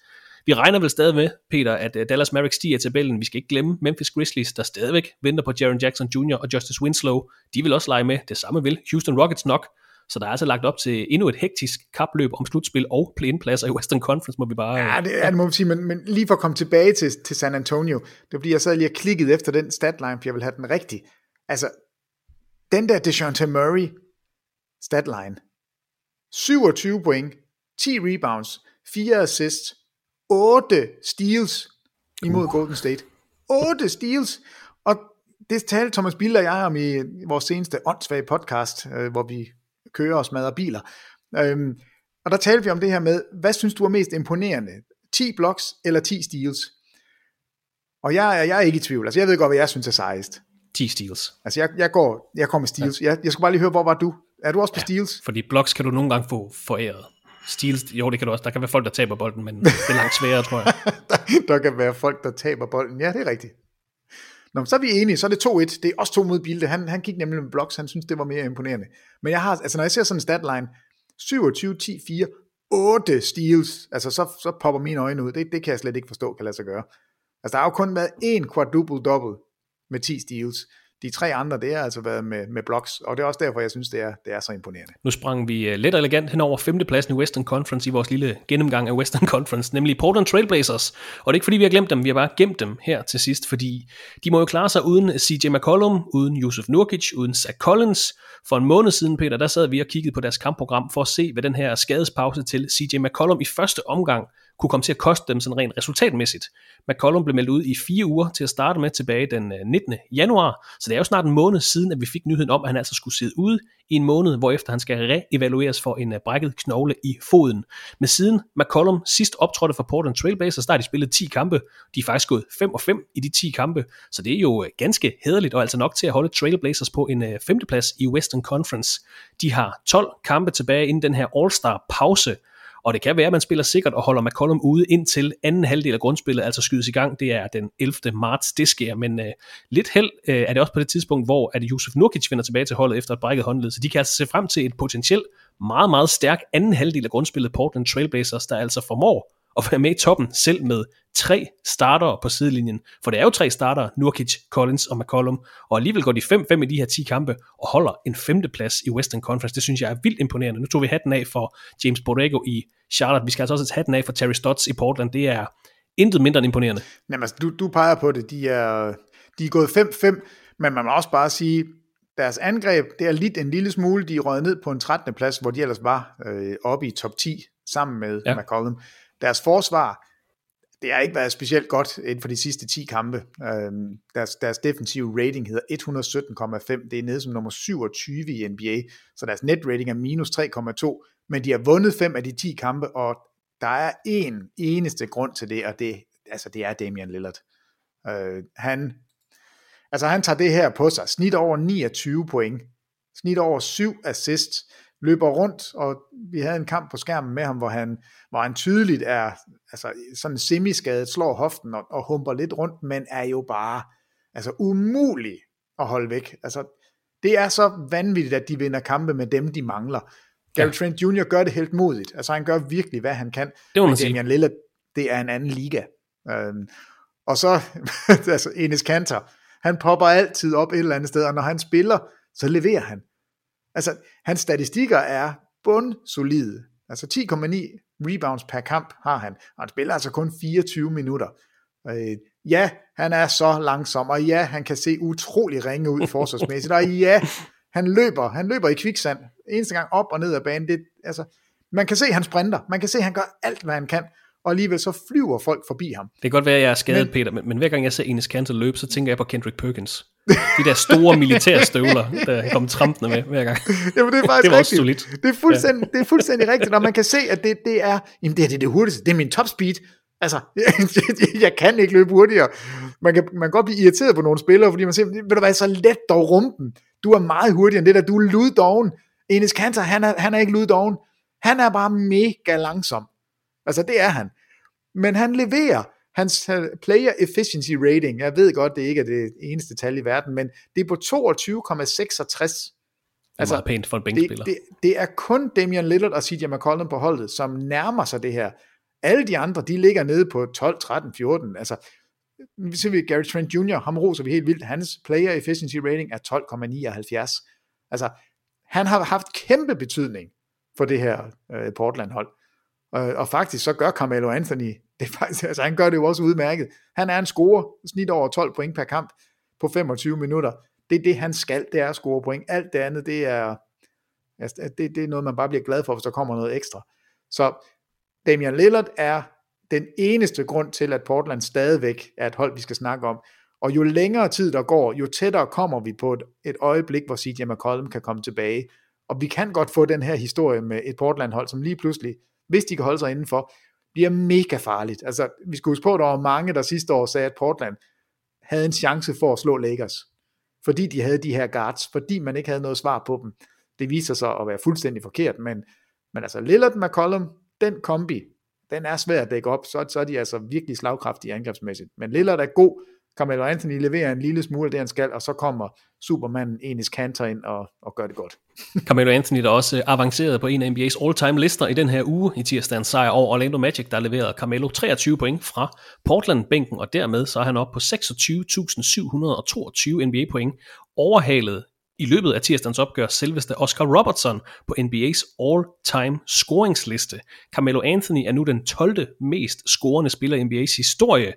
Vi regner vel stadig med, Peter, at øh, Dallas Mavericks stiger tabellen. Vi skal ikke glemme Memphis Grizzlies, der stadigvæk venter på Jaron Jackson Jr. og Justice Winslow. De vil også lege med. Det samme vil Houston Rockets nok. Så der er altså lagt op til endnu et hektisk kapløb om slutspil og play-in-pladser i Western Conference, må vi bare... Ja, det, ja, det må man sige, men, men lige for at komme tilbage til, til San Antonio, det er fordi, jeg sad lige og klikkede efter den statline, for jeg vil have den rigtig. Altså, den der DeJounte Murray statline, 27 point, 10 rebounds, 4 assists, 8 steals imod uh. Golden State. 8 steals! Og det talte Thomas Biller og jeg om i vores seneste åndssvage podcast, øh, hvor vi kører og smadrer biler. Øhm, og der talte vi om det her med, hvad synes du er mest imponerende? 10 blocks eller 10 steals? Og jeg, jeg er ikke i tvivl. Altså, jeg ved godt, hvad jeg synes er sejest. 10 steals. Altså, jeg, jeg, går, jeg går med steals. Ja. Jeg, jeg skal bare lige høre, hvor var du? Er du også på ja, steals? Fordi blocks kan du nogle gange få foræret. Steals, jo det kan du også. Der kan være folk, der taber bolden, men det er langt sværere, tror jeg. der, der kan være folk, der taber bolden. Ja, det er rigtigt. Nå, så er vi enige, så er det 2-1. Det er også to mod Bilde. Han, han gik nemlig med blocks, han synes, det var mere imponerende. Men jeg har, altså når jeg ser sådan en statline, 27, 10, 4, 8 steals, altså så, så popper mine øjne ud. Det, det kan jeg slet ikke forstå, kan lade sig gøre. Altså der har jo kun været én quadruple-double med 10 steals. De tre andre, det har altså været med, med blocks, og det er også derfor, jeg synes, det er, det er så imponerende. Nu sprang vi øh, let og elegant hen over femtepladsen i Western Conference i vores lille gennemgang af Western Conference, nemlig Portland Trailblazers. Og det er ikke fordi, vi har glemt dem, vi har bare gemt dem her til sidst, fordi de må jo klare sig uden CJ McCollum, uden Yusuf Nurkic, uden Zach Collins. For en måned siden, Peter, der sad vi og kiggede på deres kampprogram for at se, hvad den her skadespause til CJ McCollum i første omgang kunne komme til at koste dem sådan rent resultatmæssigt. McCollum blev meldt ud i fire uger til at starte med tilbage den øh, 19. Januar, så det er jo snart en måned siden, at vi fik nyheden om, at han altså skulle sidde ude i en måned, hvor efter han skal reevalueres for en øh, brækket knogle i foden. Men siden McCollum sidst optrådte for Portland Trailblazers, der har de spillet 10 kampe. De er faktisk gået 5 og 5 i de 10 kampe, så det er jo øh, ganske hederligt og altså nok til at holde Trailblazers på en femteplads i Western Conference. De har 12 kampe tilbage inden den her All-Star pause, og det kan være, at man spiller sikkert og holder McCollum ude indtil anden halvdel af grundspillet, altså skydes i gang. Det er den 11. marts, det sker. Men øh, lidt held øh, er det også på det tidspunkt, hvor at Yusuf Nurkic vender tilbage til holdet efter et brækket håndled. Så de kan altså se frem til et potentielt meget, meget stærk anden halvdel af grundspillet Portland Trailblazers, der altså formår at være med i toppen, selv med tre starter på sidelinjen. For det er jo tre starter, Nurkic, Collins og McCollum, og alligevel går de 5-5 i de her 10 kampe, og holder en femteplads i Western Conference. Det synes jeg er vildt imponerende. Nu tog vi hatten af for James Borrego i Charlotte. Vi skal altså også have hatten af for Terry Stotts i Portland. Det er intet mindre end imponerende. Jamen, altså, du, du peger på det. De er, de er gået 5-5, men man må også bare sige, deres angreb, det er lidt en lille smule, de er ned på en 13. plads, hvor de ellers var øh, oppe i top 10 sammen med ja. McCollum. Deres forsvar, det har ikke været specielt godt inden for de sidste 10 kampe. Øhm, deres, deres defensive rating hedder 117,5. Det er nede som nummer 27 i NBA. Så deres net rating er minus 3,2. Men de har vundet 5 af de 10 kampe, og der er en eneste grund til det, og det, altså det er Damian Lillard. Øh, han, altså han tager det her på sig. Snit over 29 point. Snit over 7 assists løber rundt, og vi havde en kamp på skærmen med ham, hvor han, hvor han tydeligt er altså, sådan semiskadet, slår hoften og, og humper lidt rundt, men er jo bare altså, umulig at holde væk. Altså, det er så vanvittigt, at de vinder kampe med dem, de mangler. Gary ja. Trent Jr. gør det helt modigt. Altså, han gør virkelig, hvad han kan. Det må man sige. Damian Lillard, det er en anden liga. Øhm, og så, altså, Enes Kanter, han popper altid op et eller andet sted, og når han spiller, så leverer han. Altså, hans statistikker er bundsolide. Altså 10,9 rebounds per kamp har han, og han spiller altså kun 24 minutter. Øh, ja, han er så langsom, og ja, han kan se utrolig ringe ud forsvarsmæssigt, og ja, han løber, han løber i kviksand, eneste gang op og ned ad banen, det, altså, man kan se, han sprinter, man kan se, han gør alt, hvad han kan, og alligevel så flyver folk forbi ham. Det kan godt være, at jeg er skadet, men, Peter, men, men hver gang jeg ser Enes Kanter løbe, så tænker jeg på Kendrick Perkins. De der store militærstøvler, der han kommer trampende med hver gang. Jamen, det er faktisk det var rigtigt. solidt. Det er fuldstændig, ja. det er fuldstændig rigtigt, og man kan se, at det, det er, jamen det, er det, det hurtigste, det er min top speed. Altså, jeg kan ikke løbe hurtigere. Man kan, man kan godt blive irriteret på nogle spillere, fordi man siger, ved du hvad, så let dog rumpen. Du er meget hurtigere end det der, du er luddoven. Enes Kanter, han er, han er ikke luddoven. Han er bare mega langsom. Altså, det er han. Men han leverer hans øh, player efficiency rating, jeg ved godt, det ikke er det eneste tal i verden, men det er på 22,66. Det er meget pænt for en det, bænkspiller. det, det er kun Damian Lillard og CJ McCollum på holdet, som nærmer sig det her. Alle de andre, de ligger nede på 12, 13, 14. Altså, ser vi Gary Trent Jr., ham roser vi helt vildt. Hans player efficiency rating er 12,79. Altså, han har haft kæmpe betydning for det her øh, Portland-hold. Og, og faktisk så gør Carmelo Anthony, det er faktisk, altså han gør det jo også udmærket. Han er en scorer, snit over 12 point per kamp på 25 minutter. Det er det, han skal, det er at score point. Alt det andet, det er, altså, det, det er noget, man bare bliver glad for, hvis der kommer noget ekstra. Så Damian Lillard er den eneste grund til, at Portland stadigvæk er et hold, vi skal snakke om. Og jo længere tid der går, jo tættere kommer vi på et, et øjeblik, hvor CJ McCollum kan komme tilbage. Og vi kan godt få den her historie med et Portland-hold, som lige pludselig, hvis de kan holde sig indenfor, bliver mega farligt. Altså, vi skal huske på, at der var mange, der sidste år sagde, at Portland havde en chance for at slå Lakers. Fordi de havde de her guards, fordi man ikke havde noget svar på dem. Det viser sig at være fuldstændig forkert, men, men altså Lillard McCollum, den kombi, den er svær at dække op, så, så er de altså virkelig slagkraftige angrebsmæssigt. Men Lillard er god, Carmelo Anthony leverer en lille smule af det, han skal, og så kommer Supermanden Enes Kanter ind og, og gør det godt. Carmelo Anthony, der også avanceret på en af NBA's all-time lister i den her uge i tirsdagens sejr over Orlando Magic, der leverede Carmelo 23 point fra Portland-bænken, og dermed så er han oppe på 26.722 NBA-point, overhalet i løbet af tirsdagens opgør selveste Oscar Robertson på NBA's all-time scoringsliste. Carmelo Anthony er nu den 12. mest scorende spiller i NBA's historie,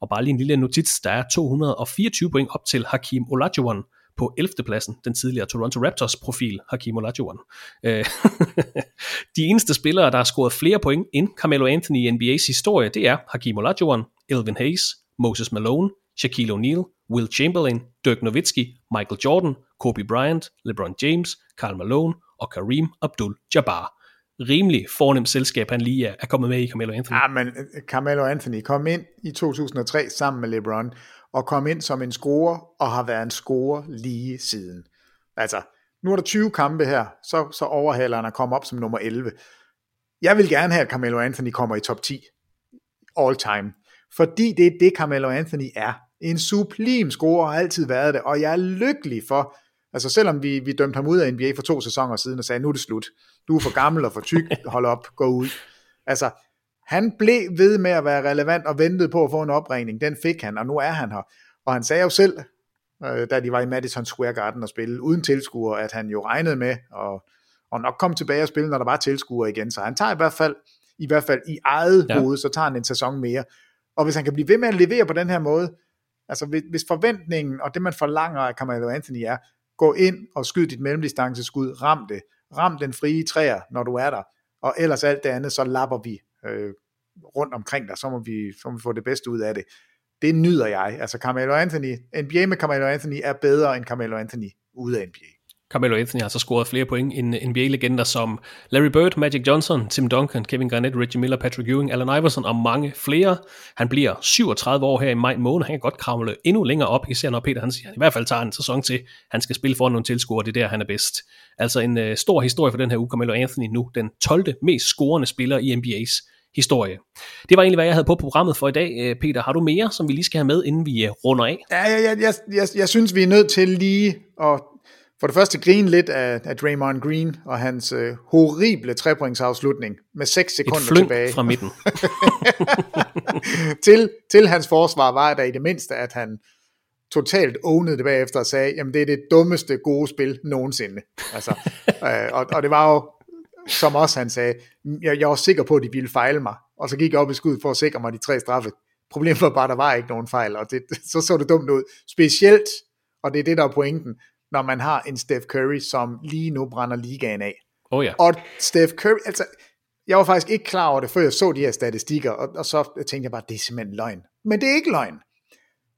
og bare lige en lille notits, der er 224 point op til Hakim Olajuwon på 11. pladsen, den tidligere Toronto Raptors profil, Hakim Olajuwon. Øh, De eneste spillere, der har scoret flere point end Carmelo Anthony i NBA's historie, det er Hakim Olajuwon, Elvin Hayes, Moses Malone, Shaquille O'Neal, Will Chamberlain, Dirk Nowitzki, Michael Jordan, Kobe Bryant, LeBron James, Karl Malone og Kareem Abdul-Jabbar. Rimelig fornemt selskab, han lige er, er kommet med i Carmelo Anthony. Ja, men øh, Carmelo Anthony kom ind i 2003 sammen med LeBron, og kom ind som en scorer, og har været en scorer lige siden. Altså, nu er der 20 kampe her, så, så overhaler han at komme op som nummer 11. Jeg vil gerne have, at Carmelo Anthony kommer i top 10 all time. Fordi det er det, Carmelo Anthony er. En sublim scorer har altid været det, og jeg er lykkelig for, altså selvom vi, vi dømte ham ud af NBA for to sæsoner siden og sagde, nu er det slut. Du er for gammel og for tyk, hold op, gå ud. Altså, han blev ved med at være relevant og ventede på at få en opringning. Den fik han, og nu er han her. Og han sagde jo selv, øh, da de var i Madison Square Garden og spille uden tilskuere, at han jo regnede med at, at nok komme tilbage og spille, når der var tilskuere igen. Så han tager i hvert fald, i hvert fald i eget ja. hoved, så tager han en sæson mere. Og hvis han kan blive ved med at levere på den her måde, altså hvis, hvis forventningen og det man forlanger af Carmelo Anthony er, gå ind og skyd dit mellemdistanceskud, ram det, ram den frie træer, når du er der, og ellers alt det andet, så lapper vi øh, rundt omkring dig, så må, vi, så må vi få det bedste ud af det. Det nyder jeg. Altså Carmelo Anthony, NBA med Carmelo Anthony er bedre end Carmelo Anthony ude af NBA. Carmelo Anthony har så scoret flere point end NBA-legender som Larry Bird, Magic Johnson, Tim Duncan, Kevin Garnett, Reggie Miller, Patrick Ewing, Allen Iverson og mange flere. Han bliver 37 år her i maj måned. Han kan godt kravle endnu længere op, især når Peter han siger, han i hvert fald tager en sæson til. Han skal spille foran nogle tilskuere, det er der, han er bedst. Altså en øh, stor historie for den her uge, Carmelo Anthony nu, den 12. mest scorende spiller i NBA's historie. Det var egentlig, hvad jeg havde på programmet for i dag. Øh, Peter, har du mere, som vi lige skal have med, inden vi øh, runder af? Ja, ja, jeg, jeg, jeg, jeg synes, vi er nødt til lige at for det første grine lidt af, af Draymond Green og hans øh, horrible trepointsafslutning med 6 sekunder Et tilbage. fra midten. til, til hans forsvar var der i det mindste, at han totalt ownede det bagefter og sagde, jamen det er det dummeste gode spil nogensinde. Altså, øh, og, og det var jo, som også han sagde, jeg, jeg var sikker på, at de ville fejle mig, og så gik jeg op i skud for at sikre mig de tre straffe. Problemet var bare, at der var ikke nogen fejl, og det, så så det dumt ud. Specielt, og det er det, der er pointen, når man har en Steph Curry, som lige nu brænder ligaen af. Oh ja. Og Steph Curry, altså, jeg var faktisk ikke klar over det, før jeg så de her statistikker, og, og så tænkte jeg bare, det er simpelthen løgn. Men det er ikke løgn.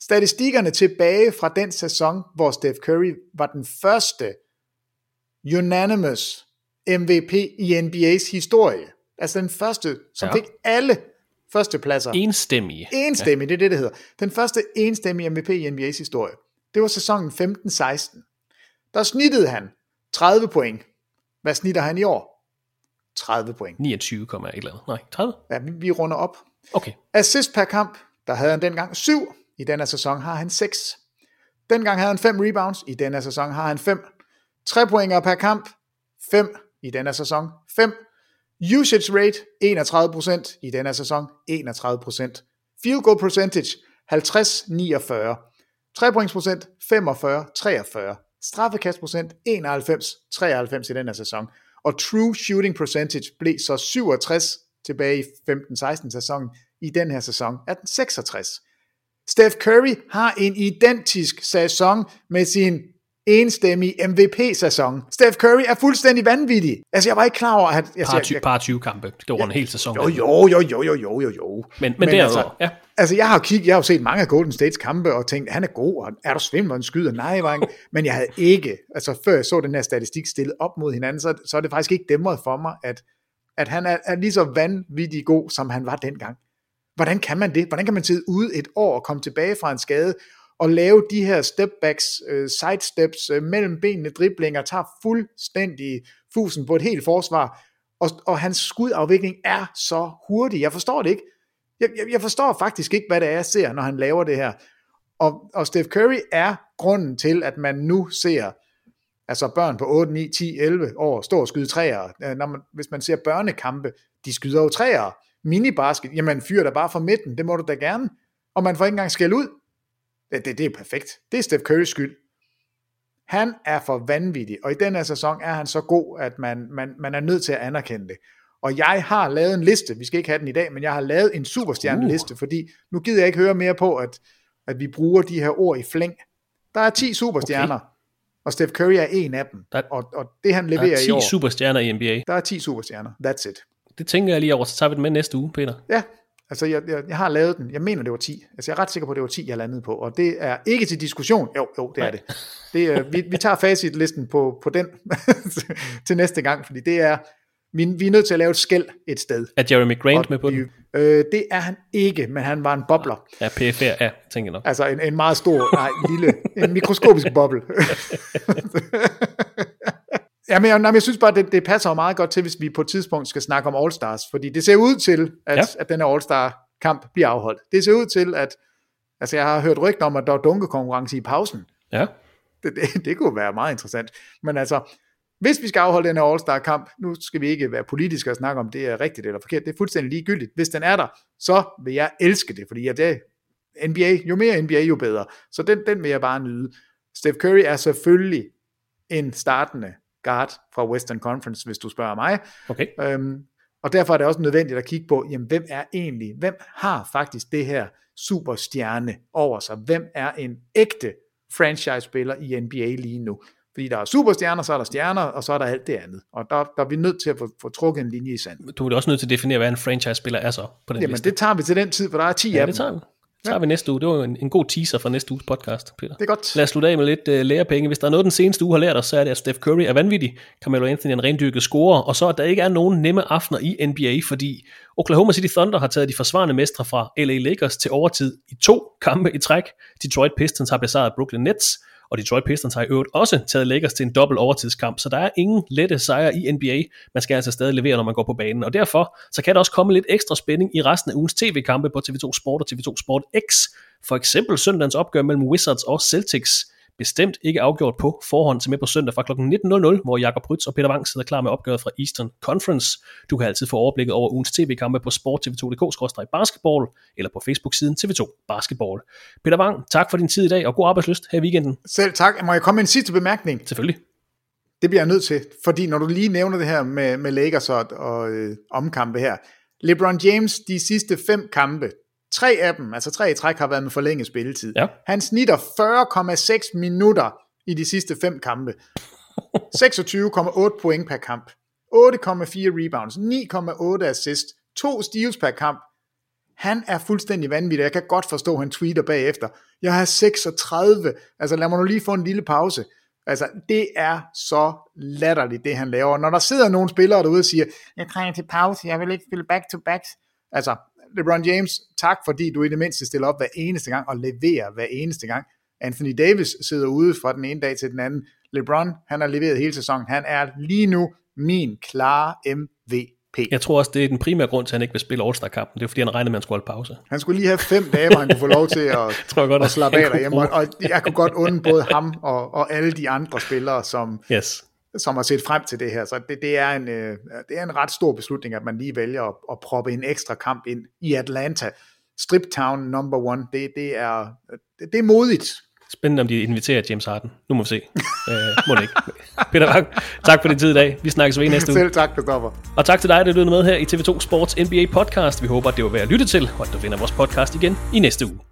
Statistikkerne tilbage fra den sæson, hvor Steph Curry var den første unanimous MVP i NBA's historie. Altså den første, som ja. fik alle førstepladser. Enstemmige. Enstemmige, ja. det er det, det hedder. Den første enstemmige MVP i NBA's historie. Det var sæsonen 15-16. Der snittede han 30 point. Hvad snitter han i år? 30 point. 29, et eller andet. Nej, 30? Ja, vi, vi runder op. Okay. Assist per kamp, der havde han dengang 7. I denne sæson har han 6. Dengang havde han 5 rebounds. I denne sæson har han 5. 3 pointer per kamp. 5 i denne sæson. 5. Usage rate 31%. I denne sæson 31%. Field goal percentage 50-49. 3 points procent 45-43. Straffekastprocent 91-93 i den her sæson. Og true shooting percentage blev så 67 tilbage i 15-16 sæsonen. I den her sæson er den 66. Steph Curry har en identisk sæson med sin enstemmig MVP-sæson. Steph Curry er fuldstændig vanvittig. Altså, jeg var ikke klar over, at... Jeg, par, 20, par 20 kampe. Det var ja, en hel sæson. Jo, jo, jo, jo, jo, jo, jo, jo. Men, men, men altså, ja. Altså, jeg har kigget, jeg har set mange af Golden States kampe, og tænkt, han er god, og er du svimmel, og skyder? Nej, var ikke. Men jeg havde ikke, altså før jeg så den her statistik stillet op mod hinanden, så, så er det faktisk ikke dæmret for mig, at, at han er, er lige så vanvittig god, som han var dengang. Hvordan kan man det? Hvordan kan man sidde ude et år og komme tilbage fra en skade, og lave de her stepbacks, øh, sidesteps øh, mellem benene, driblinger, tager fuldstændig fusen på et helt forsvar, og, og hans skudafvikling er så hurtig. Jeg forstår det ikke. Jeg, jeg, jeg forstår faktisk ikke, hvad det er, jeg ser, når han laver det her. Og, og Steph Curry er grunden til, at man nu ser altså børn på 8, 9, 10, 11 år stå og skyde træer. Øh, når man, hvis man ser børnekampe, de skyder jo træer. Minibasket, jamen fyr der bare fra midten, det må du da gerne. Og man får ikke engang skæld ud. Det, det, det er perfekt. Det er Steph Currys skyld. Han er for vanvittig, og i den her sæson er han så god, at man, man, man er nødt til at anerkende det. Og jeg har lavet en liste, vi skal ikke have den i dag, men jeg har lavet en superstjerneliste, uh. fordi nu gider jeg ikke høre mere på, at, at vi bruger de her ord i flæng. Der er 10 superstjerner, okay. og Steph Curry er en af dem. Der, og, og det han leverer i år. Der er 10 superstjerner i NBA. Der er 10 superstjerner, that's it. Det tænker jeg lige over, så tager vi den med næste uge, Peter. Ja, Altså, jeg, jeg, jeg har lavet den. Jeg mener, det var 10. Altså, jeg er ret sikker på, at det var 10, jeg landede på. Og det er ikke til diskussion. Jo, jo, det er det. det er, vi, vi tager facitlisten på, på den til næste gang, fordi det er, vi, vi er nødt til at lave et skæld et sted. Er Jeremy Grant med på den? Øh, det er han ikke, men han var en bobler. Ja, PFR, ja, tænker jeg nok. Altså en, en meget stor, nej, lille, en mikroskopisk boble. Ja, men jeg, jeg synes bare, det, det passer meget godt til, hvis vi på et tidspunkt skal snakke om All-Stars, fordi det ser ud til, at, ja. at den her All-Star-kamp bliver afholdt. Det ser ud til, at, altså jeg har hørt rygter om, at der er dunkekonkurrence i pausen. Ja. Det, det, det kunne være meget interessant. Men altså, hvis vi skal afholde den her All-Star-kamp, nu skal vi ikke være politiske og snakke om, det er rigtigt eller forkert, det er fuldstændig ligegyldigt. Hvis den er der, så vil jeg elske det, fordi at det, NBA, jo mere NBA, jo bedre. Så den, den vil jeg bare nyde. Steph Curry er selvfølgelig en startende guard fra Western Conference, hvis du spørger mig. Okay. Øhm, og derfor er det også nødvendigt at kigge på, jamen, hvem er egentlig, hvem har faktisk det her superstjerne over sig? Hvem er en ægte franchise-spiller i NBA lige nu? Fordi der er superstjerner, så er der stjerner, og så er der alt det andet. Og der, der er vi nødt til at få, få trukket en linje i sand. Du er også nødt til at definere, hvad en franchise-spiller er så på den Jamen, liste. det tager vi til den tid, for der er 10 ja, af det tager vi. Så har vi næste uge. Det var en, en god teaser for næste uges podcast, Peter. Det er godt. Lad os slutte af med lidt uh, lærepenge. Hvis der er noget, den seneste uge har lært os, så er det, at Steph Curry er vanvittig. Carmelo Anthony er en rendyrket scorer, og så at der ikke er nogen nemme aftener i NBA, fordi Oklahoma City Thunder har taget de forsvarende mestre fra LA Lakers til overtid i to kampe i træk. Detroit Pistons har besejret Brooklyn Nets, og Detroit Pistons har i øvrigt også taget Lakers til en dobbelt overtidskamp, så der er ingen lette sejre i NBA. Man skal altså stadig levere, når man går på banen, og derfor så kan der også komme lidt ekstra spænding i resten af ugens tv-kampe på TV2 Sport og TV2 Sport X. For eksempel søndagens opgør mellem Wizards og Celtics, bestemt ikke afgjort på forhånd til med på søndag fra kl. 19.00, hvor Jakob Rytz og Peter Wang sidder klar med opgøret fra Eastern Conference. Du kan altid få overblikket over ugens tv-kampe på sporttv2.dk-basketball eller på Facebook-siden TV2 Basketball. Peter Wang, tak for din tid i dag, og god arbejdsløst her i weekenden. Selv tak. Må jeg komme med en sidste bemærkning? Selvfølgelig. Det bliver jeg nødt til, fordi når du lige nævner det her med, med Lakers og, og øh, omkampe her. LeBron James, de sidste fem kampe, Tre af dem, altså tre i træk, har været med forlænget spilletid. Ja. Han snitter 40,6 minutter i de sidste fem kampe. 26,8 point per kamp. 8,4 rebounds. 9,8 assist. To steals per kamp. Han er fuldstændig vanvittig. Jeg kan godt forstå, at han tweeter bagefter. Jeg har 36. Altså lad mig nu lige få en lille pause. Altså, det er så latterligt, det han laver. Når der sidder nogle spillere derude og siger, jeg trænger til pause, jeg vil ikke spille back-to-backs. Altså, LeBron James, tak fordi du i det mindste stiller op hver eneste gang og leverer hver eneste gang. Anthony Davis sidder ude fra den ene dag til den anden. LeBron, han har leveret hele sæsonen. Han er lige nu min klare MVP. Jeg tror også, det er den primære grund til, at han ikke vil spille All-Star-kampen. Det er fordi, han regnede med, at han skulle holde pause. Han skulle lige have fem dage, hvor han kunne få lov til at, tror jeg godt, at slappe af derhjemme. Og, og jeg kunne godt undre både ham og, og alle de andre spillere, som, Yes. Som har set frem til det her. Så det, det, er en, øh, det er en ret stor beslutning, at man lige vælger at, at proppe en ekstra kamp ind i Atlanta. Strip Town number one, det, det, er, det, det er modigt. Spændende, om de inviterer James Harden. Nu må vi se. øh, må det ikke. Peter Wang, tak for din tid i dag. Vi snakkes ved næste uge. Selv tak, Christoffer. Og tak til dig, der lyttede med her i TV2 Sports NBA podcast. Vi håber, at det var værd at lytte til, og at du finder vores podcast igen i næste uge.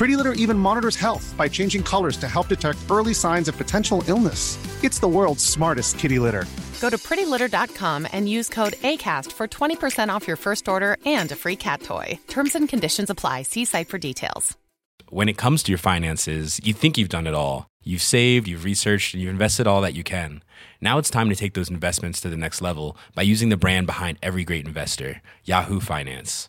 Pretty Litter even monitors health by changing colors to help detect early signs of potential illness. It's the world's smartest kitty litter. Go to prettylitter.com and use code ACAST for 20% off your first order and a free cat toy. Terms and conditions apply. See site for details. When it comes to your finances, you think you've done it all. You've saved, you've researched, and you've invested all that you can. Now it's time to take those investments to the next level by using the brand behind every great investor, Yahoo Finance.